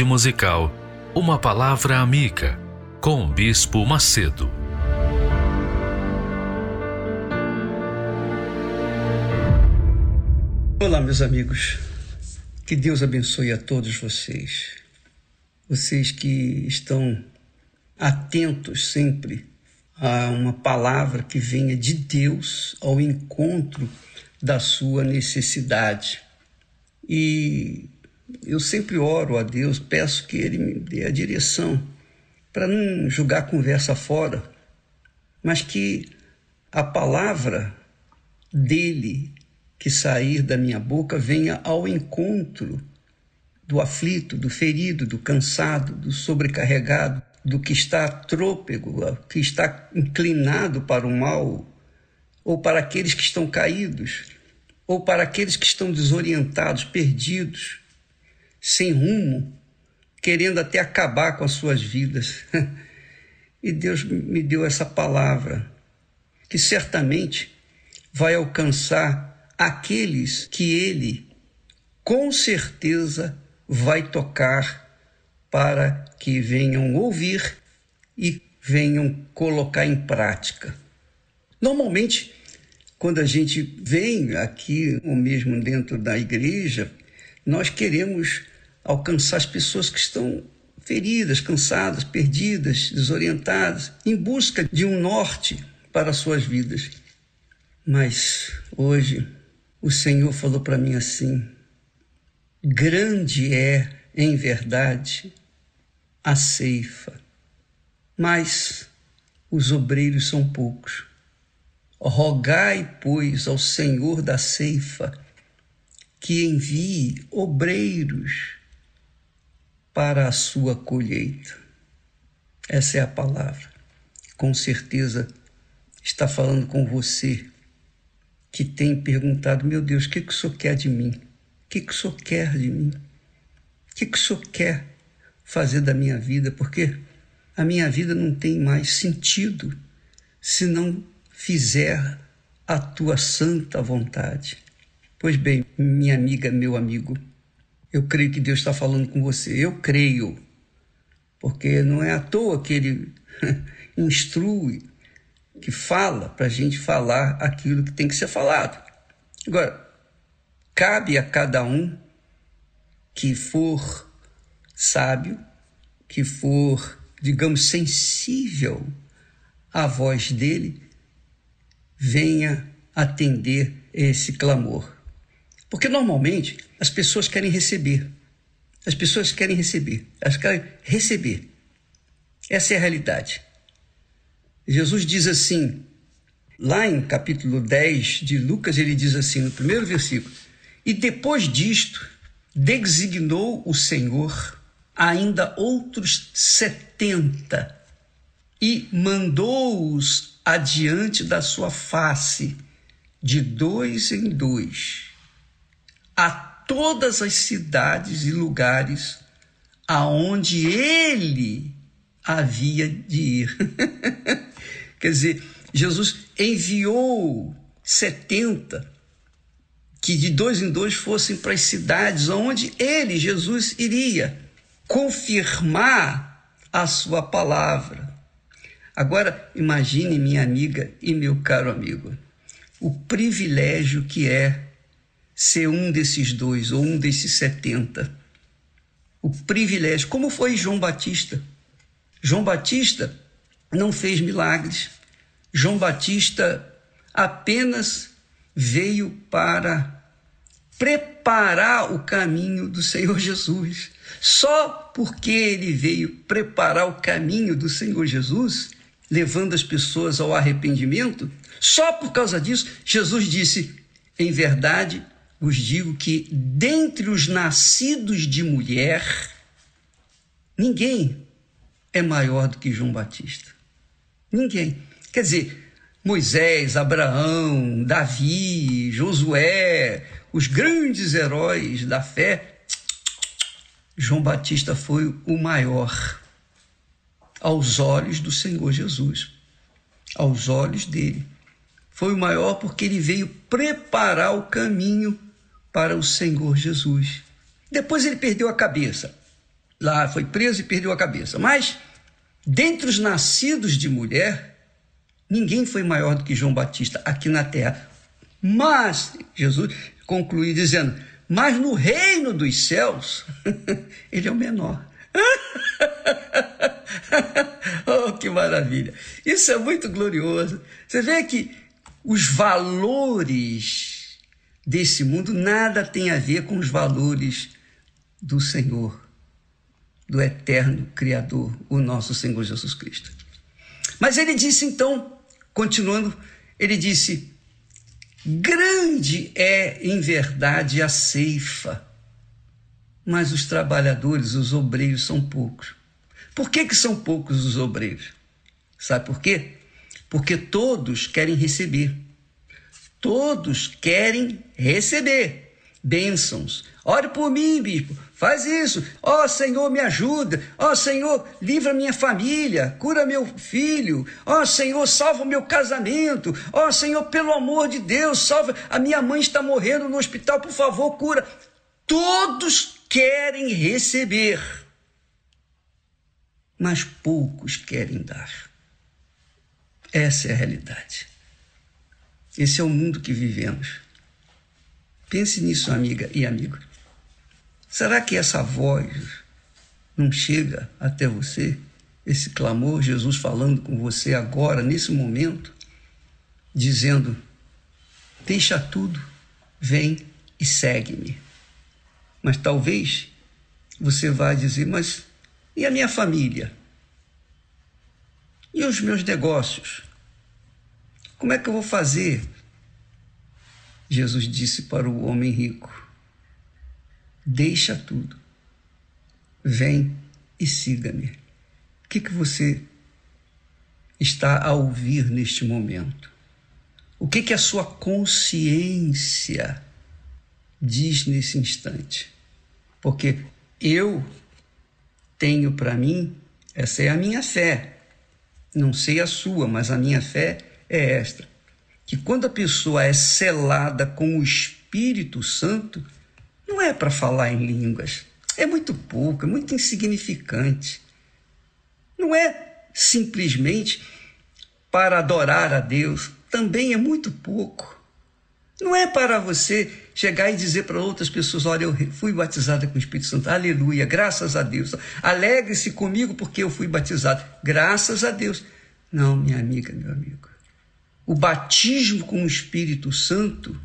Tarde musical, uma palavra amiga com o Bispo Macedo. Olá, meus amigos. Que Deus abençoe a todos vocês. Vocês que estão atentos sempre a uma palavra que venha de Deus ao encontro da sua necessidade. E eu sempre oro a Deus, peço que Ele me dê a direção para não jogar conversa fora, mas que a palavra dele que sair da minha boca venha ao encontro do aflito, do ferido, do cansado, do sobrecarregado, do que está trôpego, que está inclinado para o mal, ou para aqueles que estão caídos, ou para aqueles que estão desorientados, perdidos sem rumo, querendo até acabar com as suas vidas. [laughs] e Deus me deu essa palavra, que certamente vai alcançar aqueles que Ele, com certeza, vai tocar para que venham ouvir e venham colocar em prática. Normalmente, quando a gente vem aqui, ou mesmo dentro da igreja, nós queremos alcançar as pessoas que estão feridas, cansadas, perdidas, desorientadas, em busca de um norte para suas vidas. Mas hoje o Senhor falou para mim assim: grande é, em verdade, a ceifa, mas os obreiros são poucos. Rogai, pois, ao Senhor da ceifa que envie obreiros para a sua colheita. Essa é a palavra. Com certeza está falando com você que tem perguntado: meu Deus, o que, que o Senhor quer de mim? O que, que o Senhor quer de mim? O que, que o Senhor quer fazer da minha vida? Porque a minha vida não tem mais sentido se não fizer a tua santa vontade. Pois bem, minha amiga, meu amigo, eu creio que Deus está falando com você. Eu creio. porque não é à toa que ele [laughs] instrui, que fala para a gente falar aquilo que tem que ser falado. Agora, cabe a cada um que for sábio, que for, digamos, sensível à voz dele, venha atender esse clamor. Porque normalmente as pessoas querem receber. As pessoas querem receber. Elas querem receber. Essa é a realidade. Jesus diz assim, lá em capítulo 10 de Lucas, ele diz assim, no primeiro versículo: E depois disto, designou o Senhor ainda outros setenta e mandou-os adiante da sua face, de dois em dois, a todas as cidades e lugares aonde ele havia de ir. [laughs] Quer dizer, Jesus enviou 70 que de dois em dois fossem para as cidades onde ele, Jesus, iria confirmar a sua palavra. Agora, imagine, minha amiga e meu caro amigo, o privilégio que é ser um desses dois ou um desses setenta. O privilégio, como foi João Batista. João Batista não fez milagres. João Batista apenas veio para preparar o caminho do Senhor Jesus. Só porque ele veio preparar o caminho do Senhor Jesus, levando as pessoas ao arrependimento, só por causa disso, Jesus disse: Em verdade vos digo que dentre os nascidos de mulher, ninguém é maior do que João Batista. Ninguém. Quer dizer, Moisés, Abraão, Davi, Josué, os grandes heróis da fé, João Batista foi o maior aos olhos do Senhor Jesus, aos olhos dele. Foi o maior porque ele veio preparar o caminho para o Senhor Jesus. Depois ele perdeu a cabeça. Lá foi preso e perdeu a cabeça. Mas, dentre os nascidos de mulher, ninguém foi maior do que João Batista aqui na terra. Mas, Jesus conclui dizendo: Mas no reino dos céus, [laughs] ele é o menor. [laughs] oh, que maravilha! Isso é muito glorioso. Você vê que os valores desse mundo nada tem a ver com os valores do Senhor, do eterno Criador, o nosso Senhor Jesus Cristo. Mas ele disse então, continuando, ele disse: Grande é, em verdade, a ceifa, mas os trabalhadores, os obreiros, são poucos. Por que, que são poucos os obreiros? Sabe por quê? Porque todos querem receber. Todos querem receber bênçãos. Ore por mim, bispo. Faz isso. Ó oh, Senhor, me ajuda. Ó oh, Senhor, livra minha família. Cura meu filho. Ó oh, Senhor, salva o meu casamento. Ó oh, Senhor, pelo amor de Deus, salva. A minha mãe está morrendo no hospital. Por favor, cura. Todos querem receber, mas poucos querem dar. Essa é a realidade. Esse é o mundo que vivemos. Pense nisso, amiga e amigo. Será que essa voz não chega até você? Esse clamor, Jesus falando com você agora, nesse momento, dizendo: Deixa tudo, vem e segue-me. Mas talvez você vá dizer: Mas e a minha família? E os meus negócios? Como é que eu vou fazer? Jesus disse para o homem rico: Deixa tudo, vem e siga-me. O que, que você está a ouvir neste momento? O que, que a sua consciência diz nesse instante? Porque eu tenho para mim, essa é a minha fé. Não sei a sua, mas a minha fé é esta: que quando a pessoa é selada com o Espírito Santo, não é para falar em línguas. É muito pouco, é muito insignificante. Não é simplesmente para adorar a Deus, também é muito pouco. Não é para você chegar e dizer para outras pessoas: olha, eu fui batizada com o Espírito Santo, aleluia, graças a Deus. Alegre-se comigo porque eu fui batizado, graças a Deus. Não, minha amiga, meu amigo. O batismo com o Espírito Santo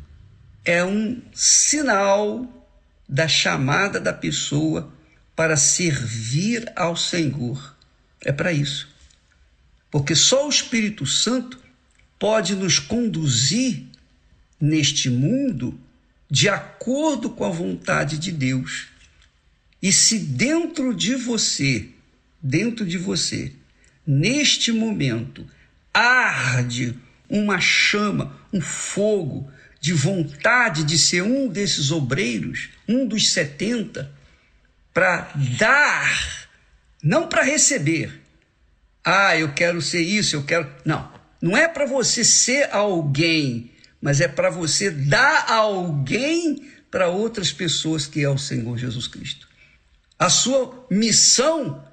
é um sinal da chamada da pessoa para servir ao Senhor. É para isso. Porque só o Espírito Santo pode nos conduzir neste mundo de acordo com a vontade de Deus. E se dentro de você, dentro de você, neste momento, arde uma chama, um fogo de vontade de ser um desses obreiros, um dos 70, para dar, não para receber. Ah, eu quero ser isso, eu quero. Não, não é para você ser alguém mas é para você dar alguém para outras pessoas que é o Senhor Jesus Cristo. A sua missão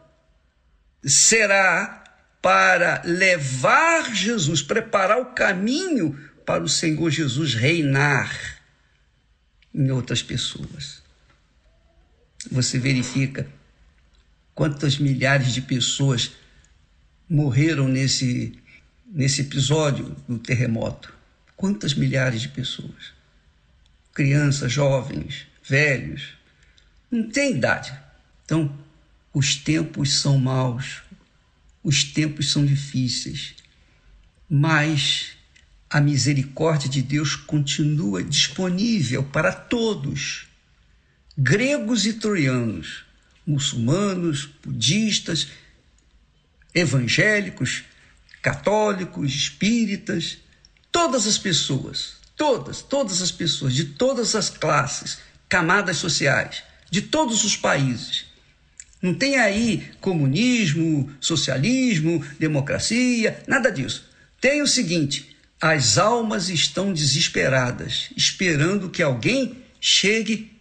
será para levar Jesus, preparar o caminho para o Senhor Jesus reinar em outras pessoas. Você verifica quantas milhares de pessoas morreram nesse, nesse episódio do terremoto. Quantas milhares de pessoas? Crianças, jovens, velhos, não tem idade. Então, os tempos são maus, os tempos são difíceis, mas a misericórdia de Deus continua disponível para todos, gregos e troianos, muçulmanos, budistas, evangélicos, católicos, espíritas, todas as pessoas, todas, todas as pessoas, de todas as classes, camadas sociais, de todos os países. Não tem aí comunismo, socialismo, democracia, nada disso. Tem o seguinte: as almas estão desesperadas, esperando que alguém chegue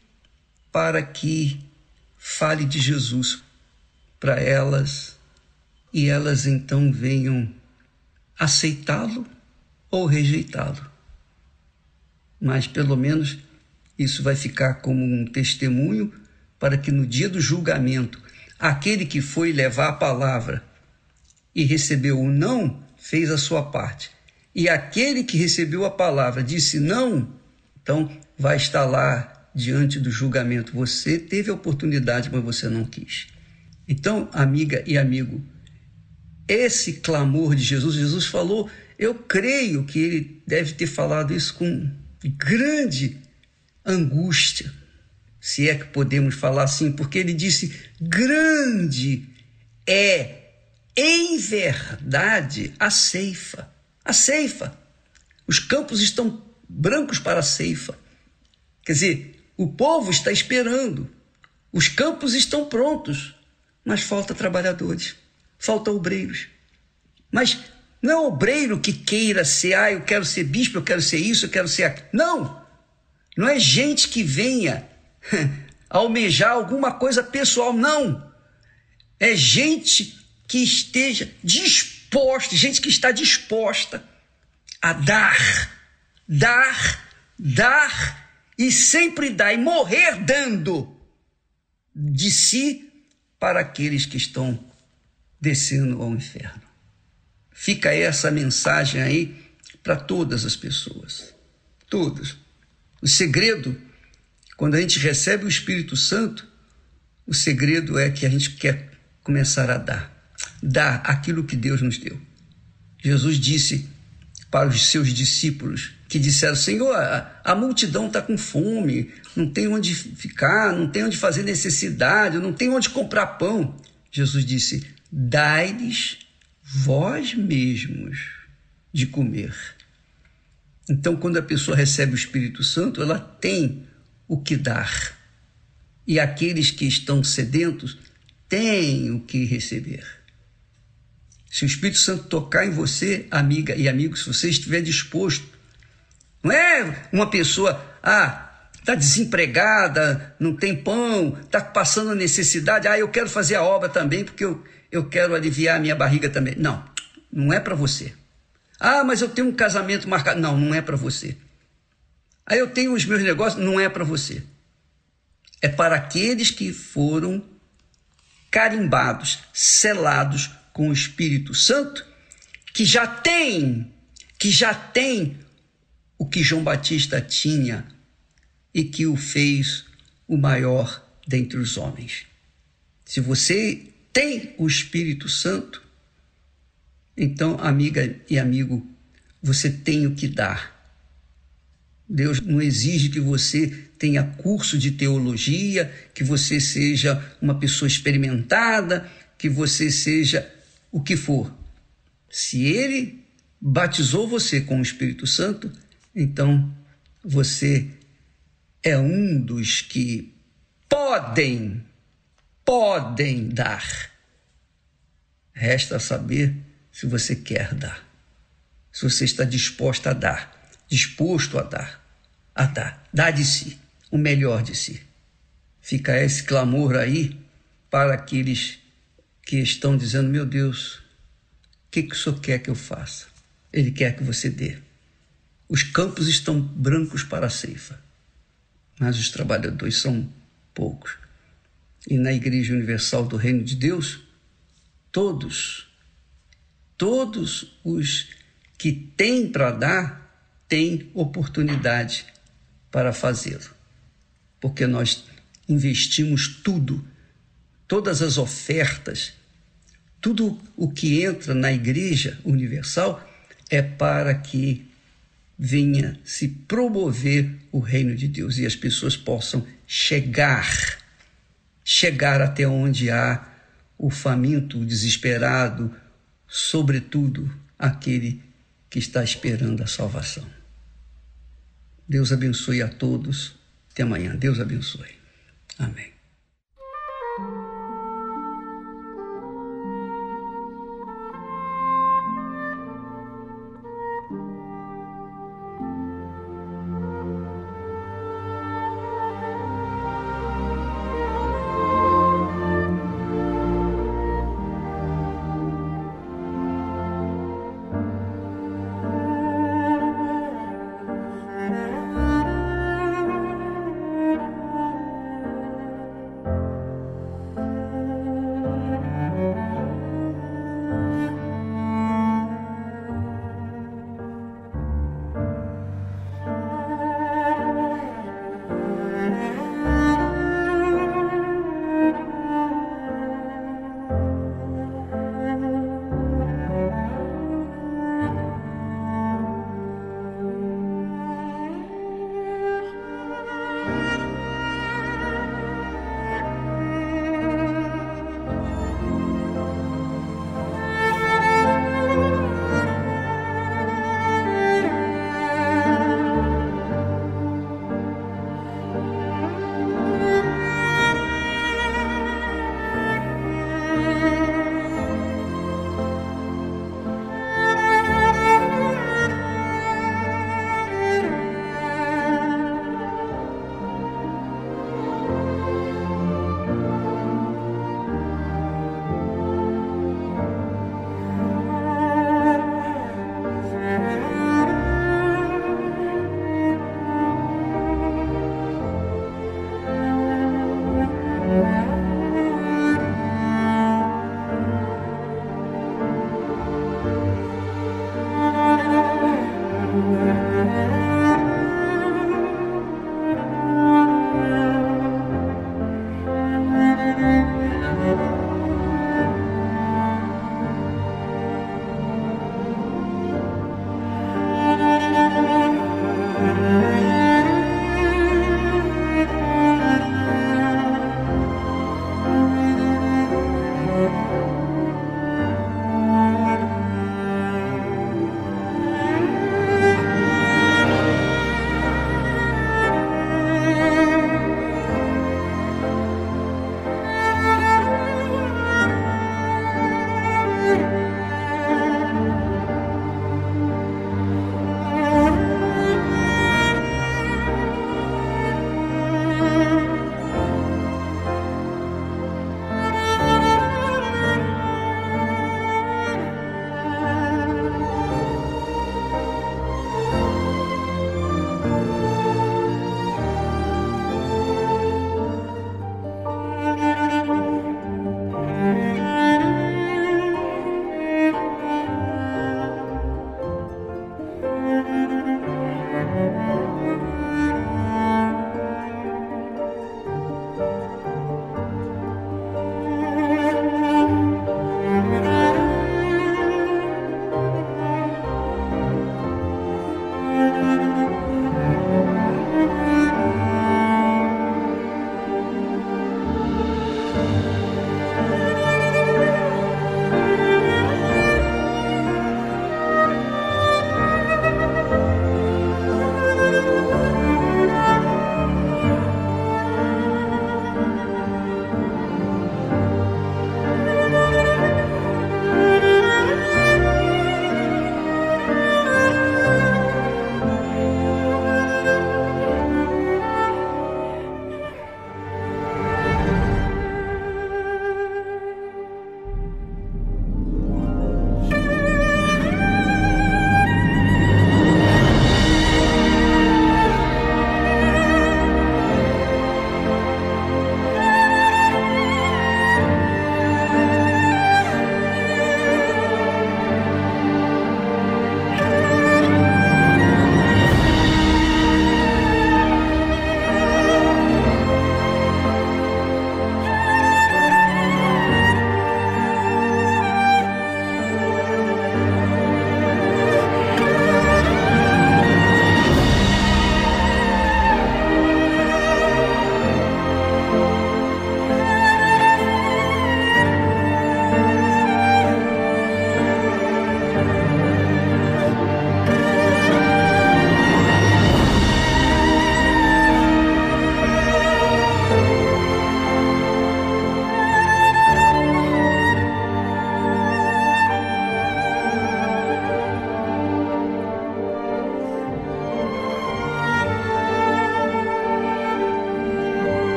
para que fale de Jesus para elas e elas então venham aceitá-lo ou rejeitá-lo. Mas pelo menos isso vai ficar como um testemunho para que no dia do julgamento, aquele que foi levar a palavra e recebeu o não, fez a sua parte. E aquele que recebeu a palavra disse não, então vai estar lá diante do julgamento. Você teve a oportunidade, mas você não quis. Então, amiga e amigo, esse clamor de Jesus, Jesus falou eu creio que ele deve ter falado isso com grande angústia, se é que podemos falar assim, porque ele disse: grande é, em verdade, a ceifa. A ceifa. Os campos estão brancos para a ceifa. Quer dizer, o povo está esperando, os campos estão prontos, mas falta trabalhadores, falta obreiros. Mas não é obreiro que queira ser, ah, eu quero ser bispo, eu quero ser isso, eu quero ser aquilo. Não! Não é gente que venha [laughs] almejar alguma coisa pessoal, não. É gente que esteja disposta, gente que está disposta a dar, dar, dar e sempre dar e morrer dando de si para aqueles que estão descendo ao inferno. Fica essa mensagem aí para todas as pessoas. Todas. O segredo, quando a gente recebe o Espírito Santo, o segredo é que a gente quer começar a dar. Dar aquilo que Deus nos deu. Jesus disse para os seus discípulos que disseram: Senhor, a, multidão está com fome, não tem onde ficar, não tem onde fazer necessidade, não tem onde comprar pão. Jesus disse: Dai-lhes vós mesmos de comer. Então, quando a pessoa recebe o Espírito Santo, ela tem o que dar. E aqueles que estão sedentos têm o que receber. Se o Espírito Santo tocar em você, amiga e amigo, se você estiver disposto, não é uma pessoa, ah, está desempregada, não tem pão, está passando necessidade, ah, eu quero fazer a obra também porque eu, eu quero aliviar a minha barriga também. Não, não é para você. Ah, mas eu tenho um casamento marcado. Não, não é para você. Aí eu tenho os meus negócios. Não é para você. É para aqueles que foram carimbados, selados com o Espírito Santo, que já tem, que já tem o que João Batista tinha e que o fez o maior dentre os homens. Se você tem o Espírito Santo, então, amiga e amigo, você tem o que dar. Deus não exige que você tenha curso de teologia, que você seja uma pessoa experimentada, que você seja o que for. Se Ele batizou você com o Espírito Santo, então você é um dos que podem, podem dar. Resta saber se você quer dar, se você está disposto a dar, disposto a dar, a dar, dá de si, o melhor de si. Fica esse clamor aí para aqueles que estão dizendo: Meu Deus, o que, que o Senhor quer que eu faça? Ele quer que você dê. Os campos estão brancos para a ceifa, mas os trabalhadores são poucos. E na Igreja Universal do Reino de Deus, todos, todos os que têm para dar, têm oportunidade para fazê-lo. Porque nós investimos tudo, todas as ofertas, tudo o que entra na Igreja Universal é para que venha se promover o reino de Deus e as pessoas possam chegar, chegar até onde há o faminto, o desesperado, sobretudo aquele que está esperando a salvação. Deus abençoe a todos. Até amanhã. Deus abençoe. Amém.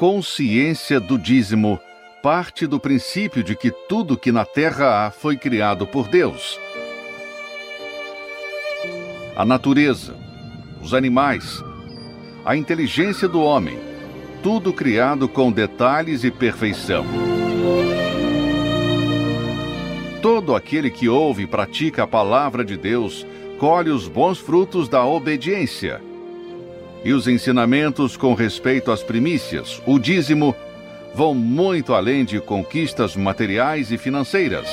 Consciência do dízimo parte do princípio de que tudo que na terra há foi criado por Deus. A natureza, os animais, a inteligência do homem, tudo criado com detalhes e perfeição. Todo aquele que ouve e pratica a palavra de Deus colhe os bons frutos da obediência e os ensinamentos com respeito às primícias, o dízimo, vão muito além de conquistas materiais e financeiras.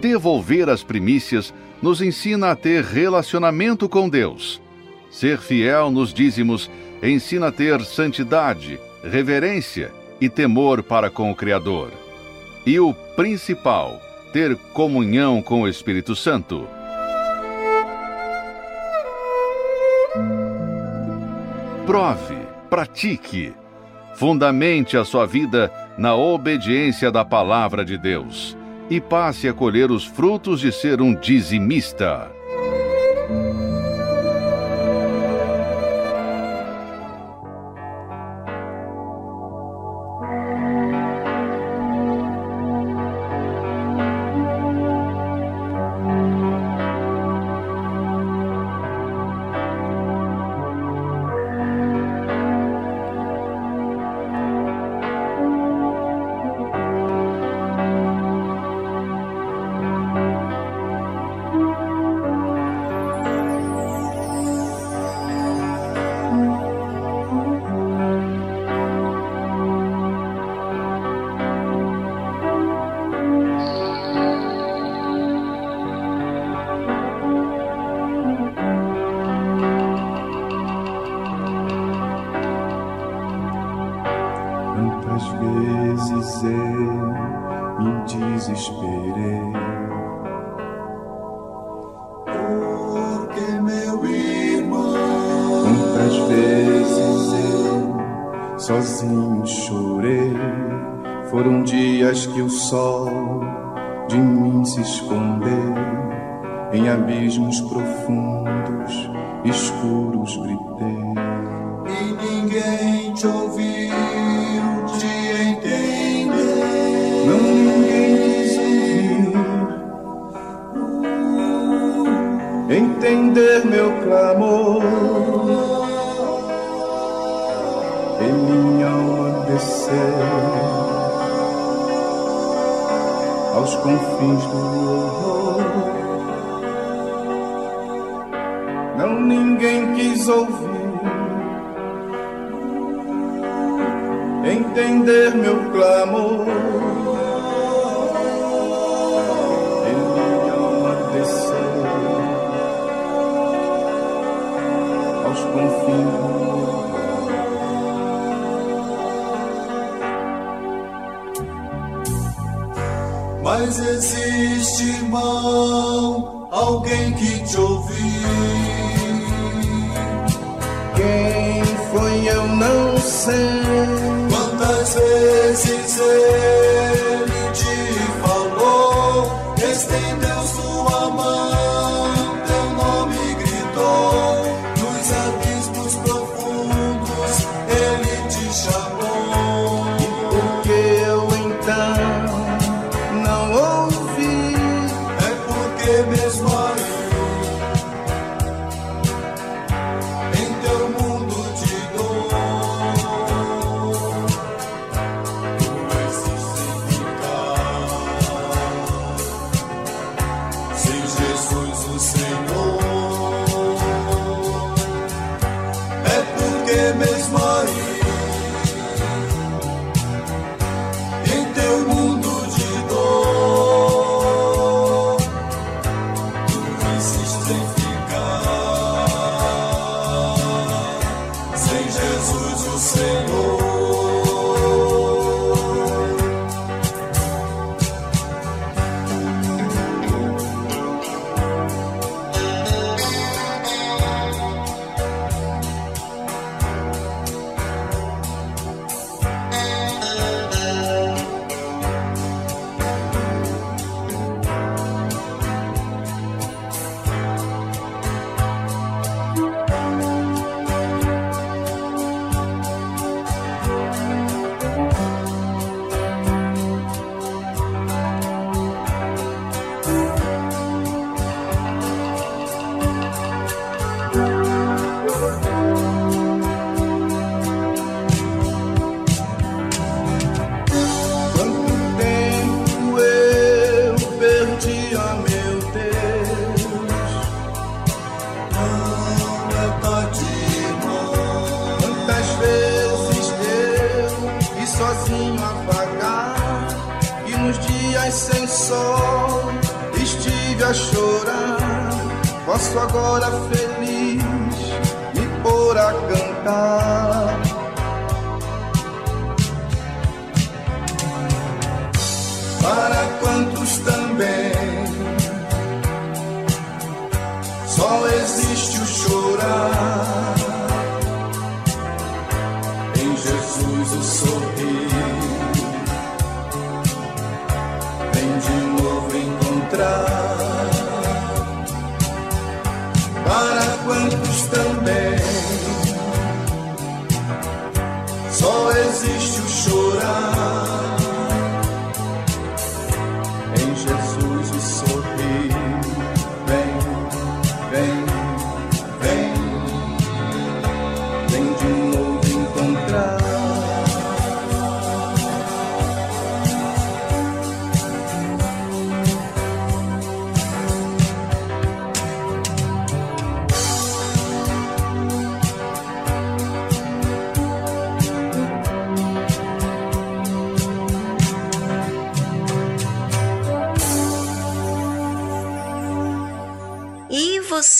Devolver as primícias nos ensina a ter relacionamento com Deus. Ser fiel nos dízimos ensina a ter santidade, reverência e temor para com o Criador. E o principal, ter comunhão com o Espírito Santo. Prove, pratique, fundamente a sua vida na obediência da palavra de Deus e passe a colher os frutos de ser um dizimista. Só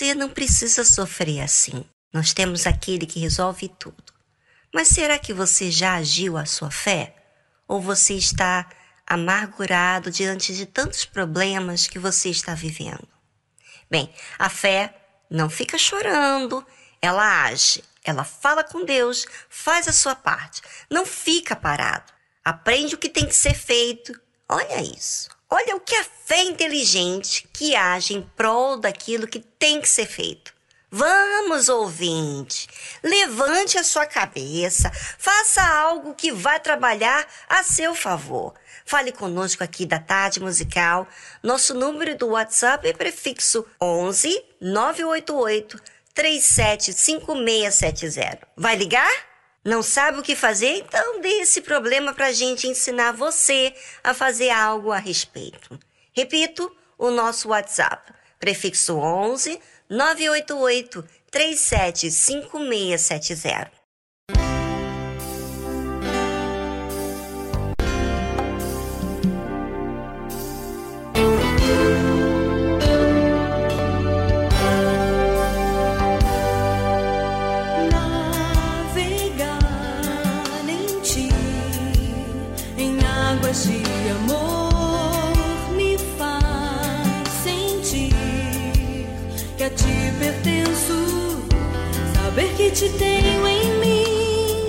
você não precisa sofrer assim. Nós temos aquele que resolve tudo. Mas será que você já agiu a sua fé? Ou você está amargurado diante de tantos problemas que você está vivendo? Bem, a fé não fica chorando, ela age, ela fala com Deus, faz a sua parte, não fica parado. Aprende o que tem que ser feito. Olha isso. Olha o que a fé inteligente que age em prol daquilo que tem que ser feito. Vamos, ouvinte, levante a sua cabeça, faça algo que vai trabalhar a seu favor. Fale conosco aqui da Tarde Musical. Nosso número do WhatsApp é prefixo 11 988 375670. Vai ligar? Não sabe o que fazer? Então dê esse problema para a gente ensinar você a fazer algo a respeito. Repito, o nosso WhatsApp, prefixo 11 988 375670. Te tenho em mim,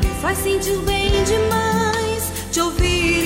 me faz sentir bem demais, te ouvir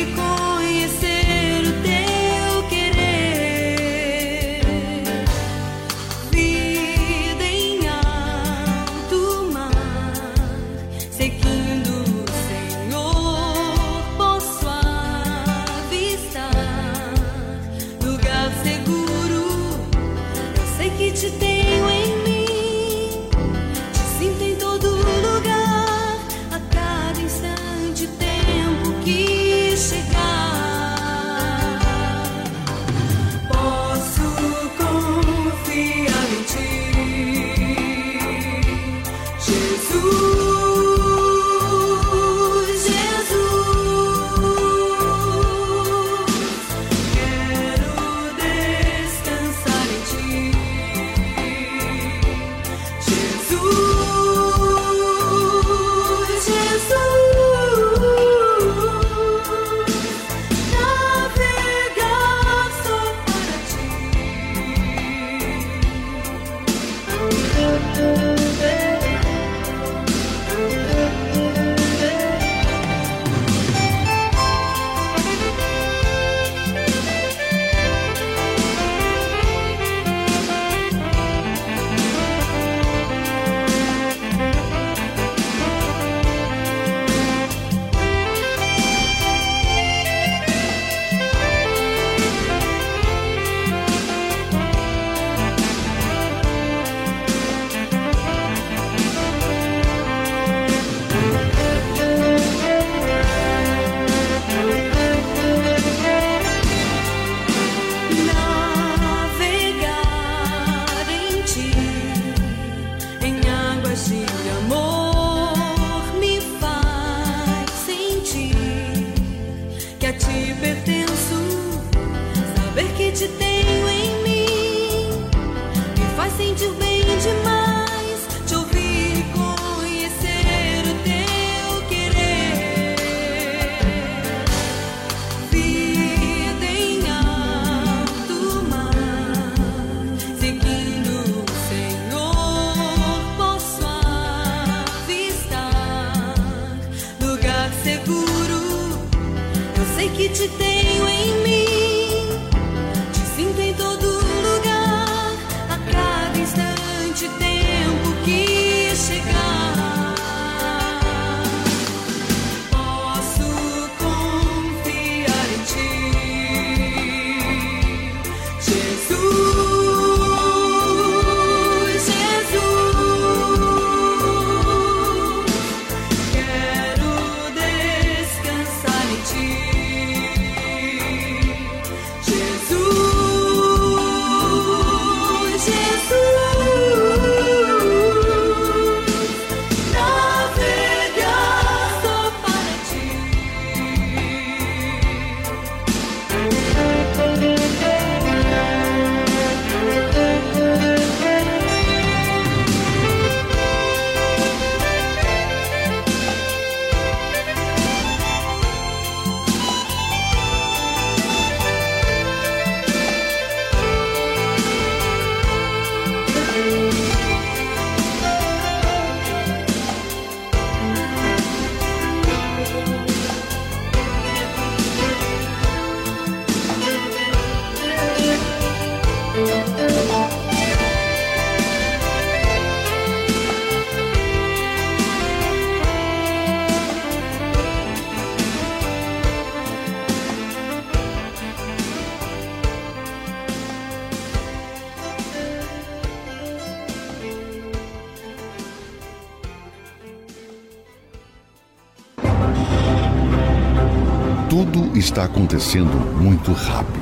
está acontecendo muito rápido.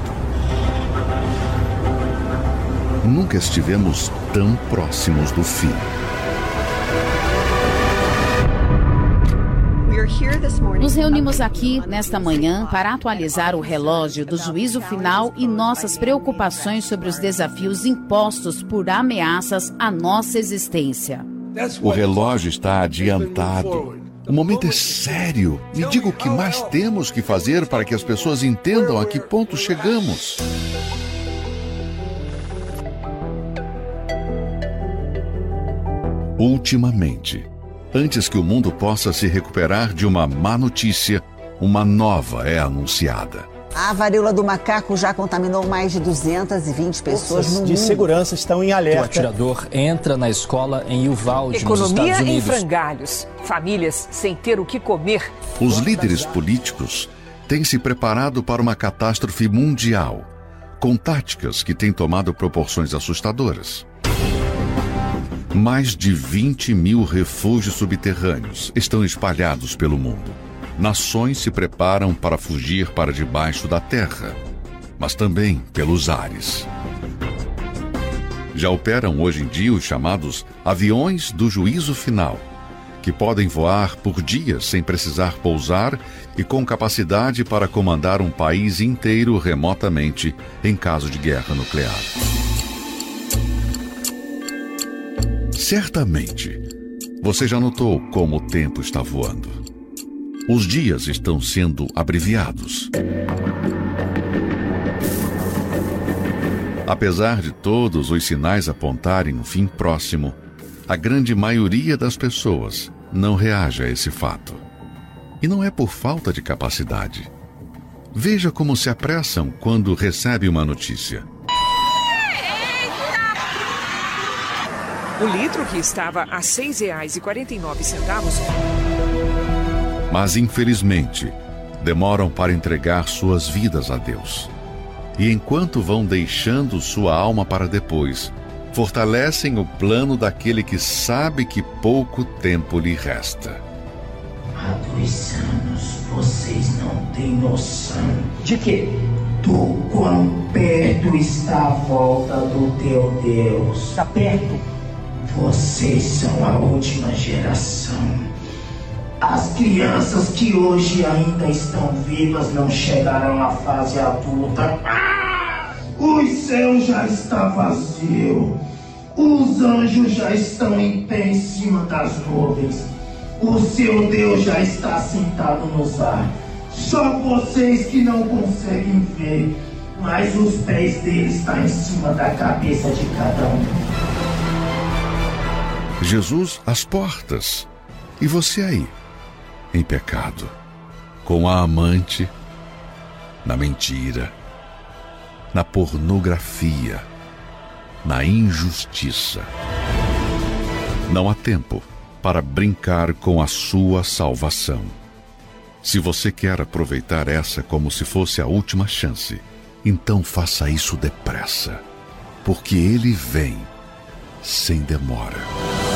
Nunca estivemos tão próximos do fim. Nos reunimos aqui nesta manhã para atualizar o relógio do juízo final e nossas preocupações sobre os desafios impostos por ameaças à nossa existência. O relógio está adiantado. O momento é sério. Me diga o que mais temos que fazer para que as pessoas entendam a que ponto chegamos. Ultimamente, antes que o mundo possa se recuperar de uma má notícia, uma nova é anunciada. A varíola do macaco já contaminou mais de 220 pessoas Forças no de mundo. segurança estão em O alerta. atirador entra na escola em Uvalde, nos Economia Estados em Unidos. frangalhos. Famílias sem ter o que comer. Os líderes políticos têm se preparado para uma catástrofe mundial, com táticas que têm tomado proporções assustadoras. Mais de 20 mil refúgios subterrâneos estão espalhados pelo mundo. Nações se preparam para fugir para debaixo da terra, mas também pelos ares. Já operam hoje em dia os chamados aviões do juízo final, que podem voar por dias sem precisar pousar e com capacidade para comandar um país inteiro remotamente em caso de guerra nuclear. Certamente, você já notou como o tempo está voando. Os dias estão sendo abreviados. Apesar de todos os sinais apontarem um fim próximo, a grande maioria das pessoas não reage a esse fato. E não é por falta de capacidade. Veja como se apressam quando recebe uma notícia. O litro que estava a R$ 6,49 Mas infelizmente, demoram para entregar suas vidas a Deus. E enquanto vão deixando sua alma para depois, fortalecem o plano daquele que sabe que pouco tempo lhe resta. Há dois anos vocês não têm noção. De quê? Do quão perto está a volta do teu Deus. Está perto? Vocês são a última geração. As crianças que hoje ainda estão vivas não chegaram à fase adulta. Ah! O céu já está vazio. Os anjos já estão em pé em cima das nuvens. O seu Deus já está sentado nos ar. Só vocês que não conseguem ver, mas os pés dele estão em cima da cabeça de cada um. Jesus às portas. E você aí, em pecado, com a amante, na mentira, na pornografia, na injustiça. Não há tempo para brincar com a sua salvação. Se você quer aproveitar essa como se fosse a última chance, então faça isso depressa, porque ele vem sem demora.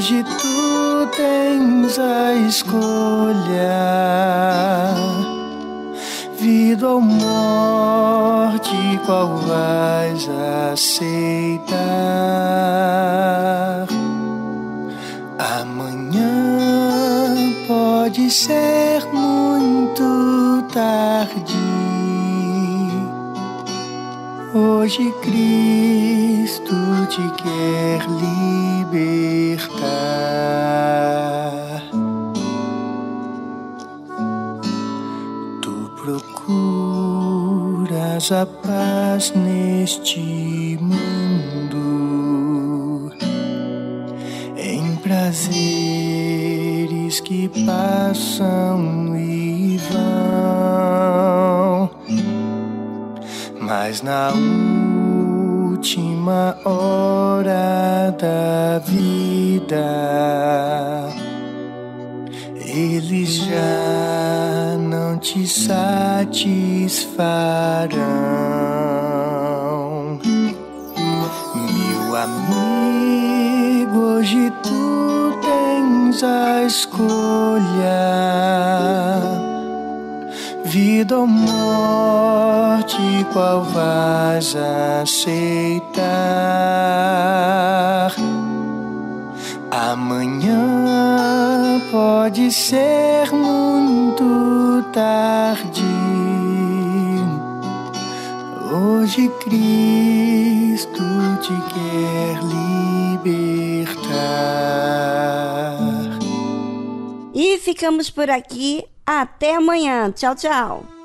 Hoje tu tens a escolha: vida ou morte, qual vais aceitar? Procuras a paz neste mundo, em prazeres que passam e vão. Mas na última hora da vida, eles já te satisfarão. Meu amigo, hoje tu tens a escolha vida ou morte, qual vais aceitar? Amanhã pode ser muito tarde. Hoje Cristo te quer libertar. E ficamos por aqui. Até amanhã. Tchau, tchau.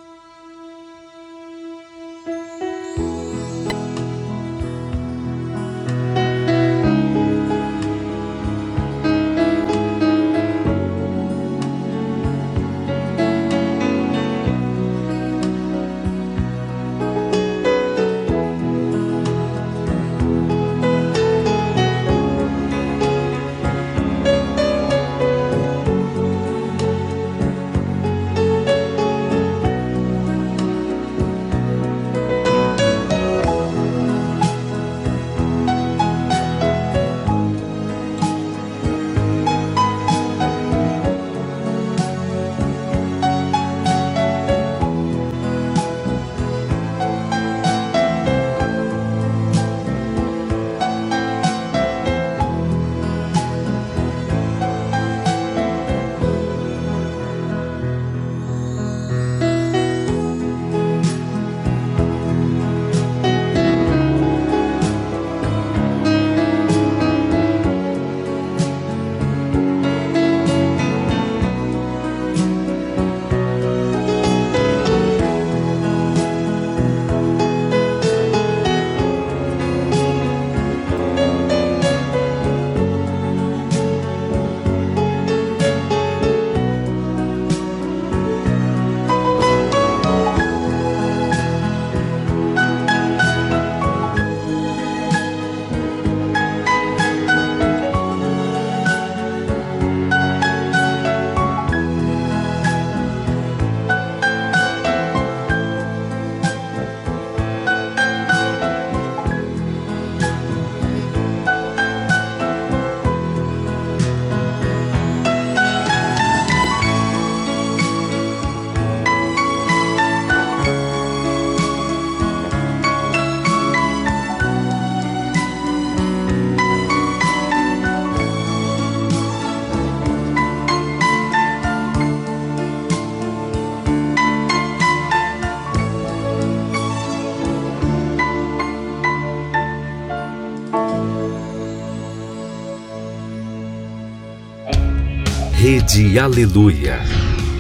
Rede Aleluia.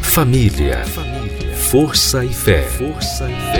Família. Força e fé. Força e fé.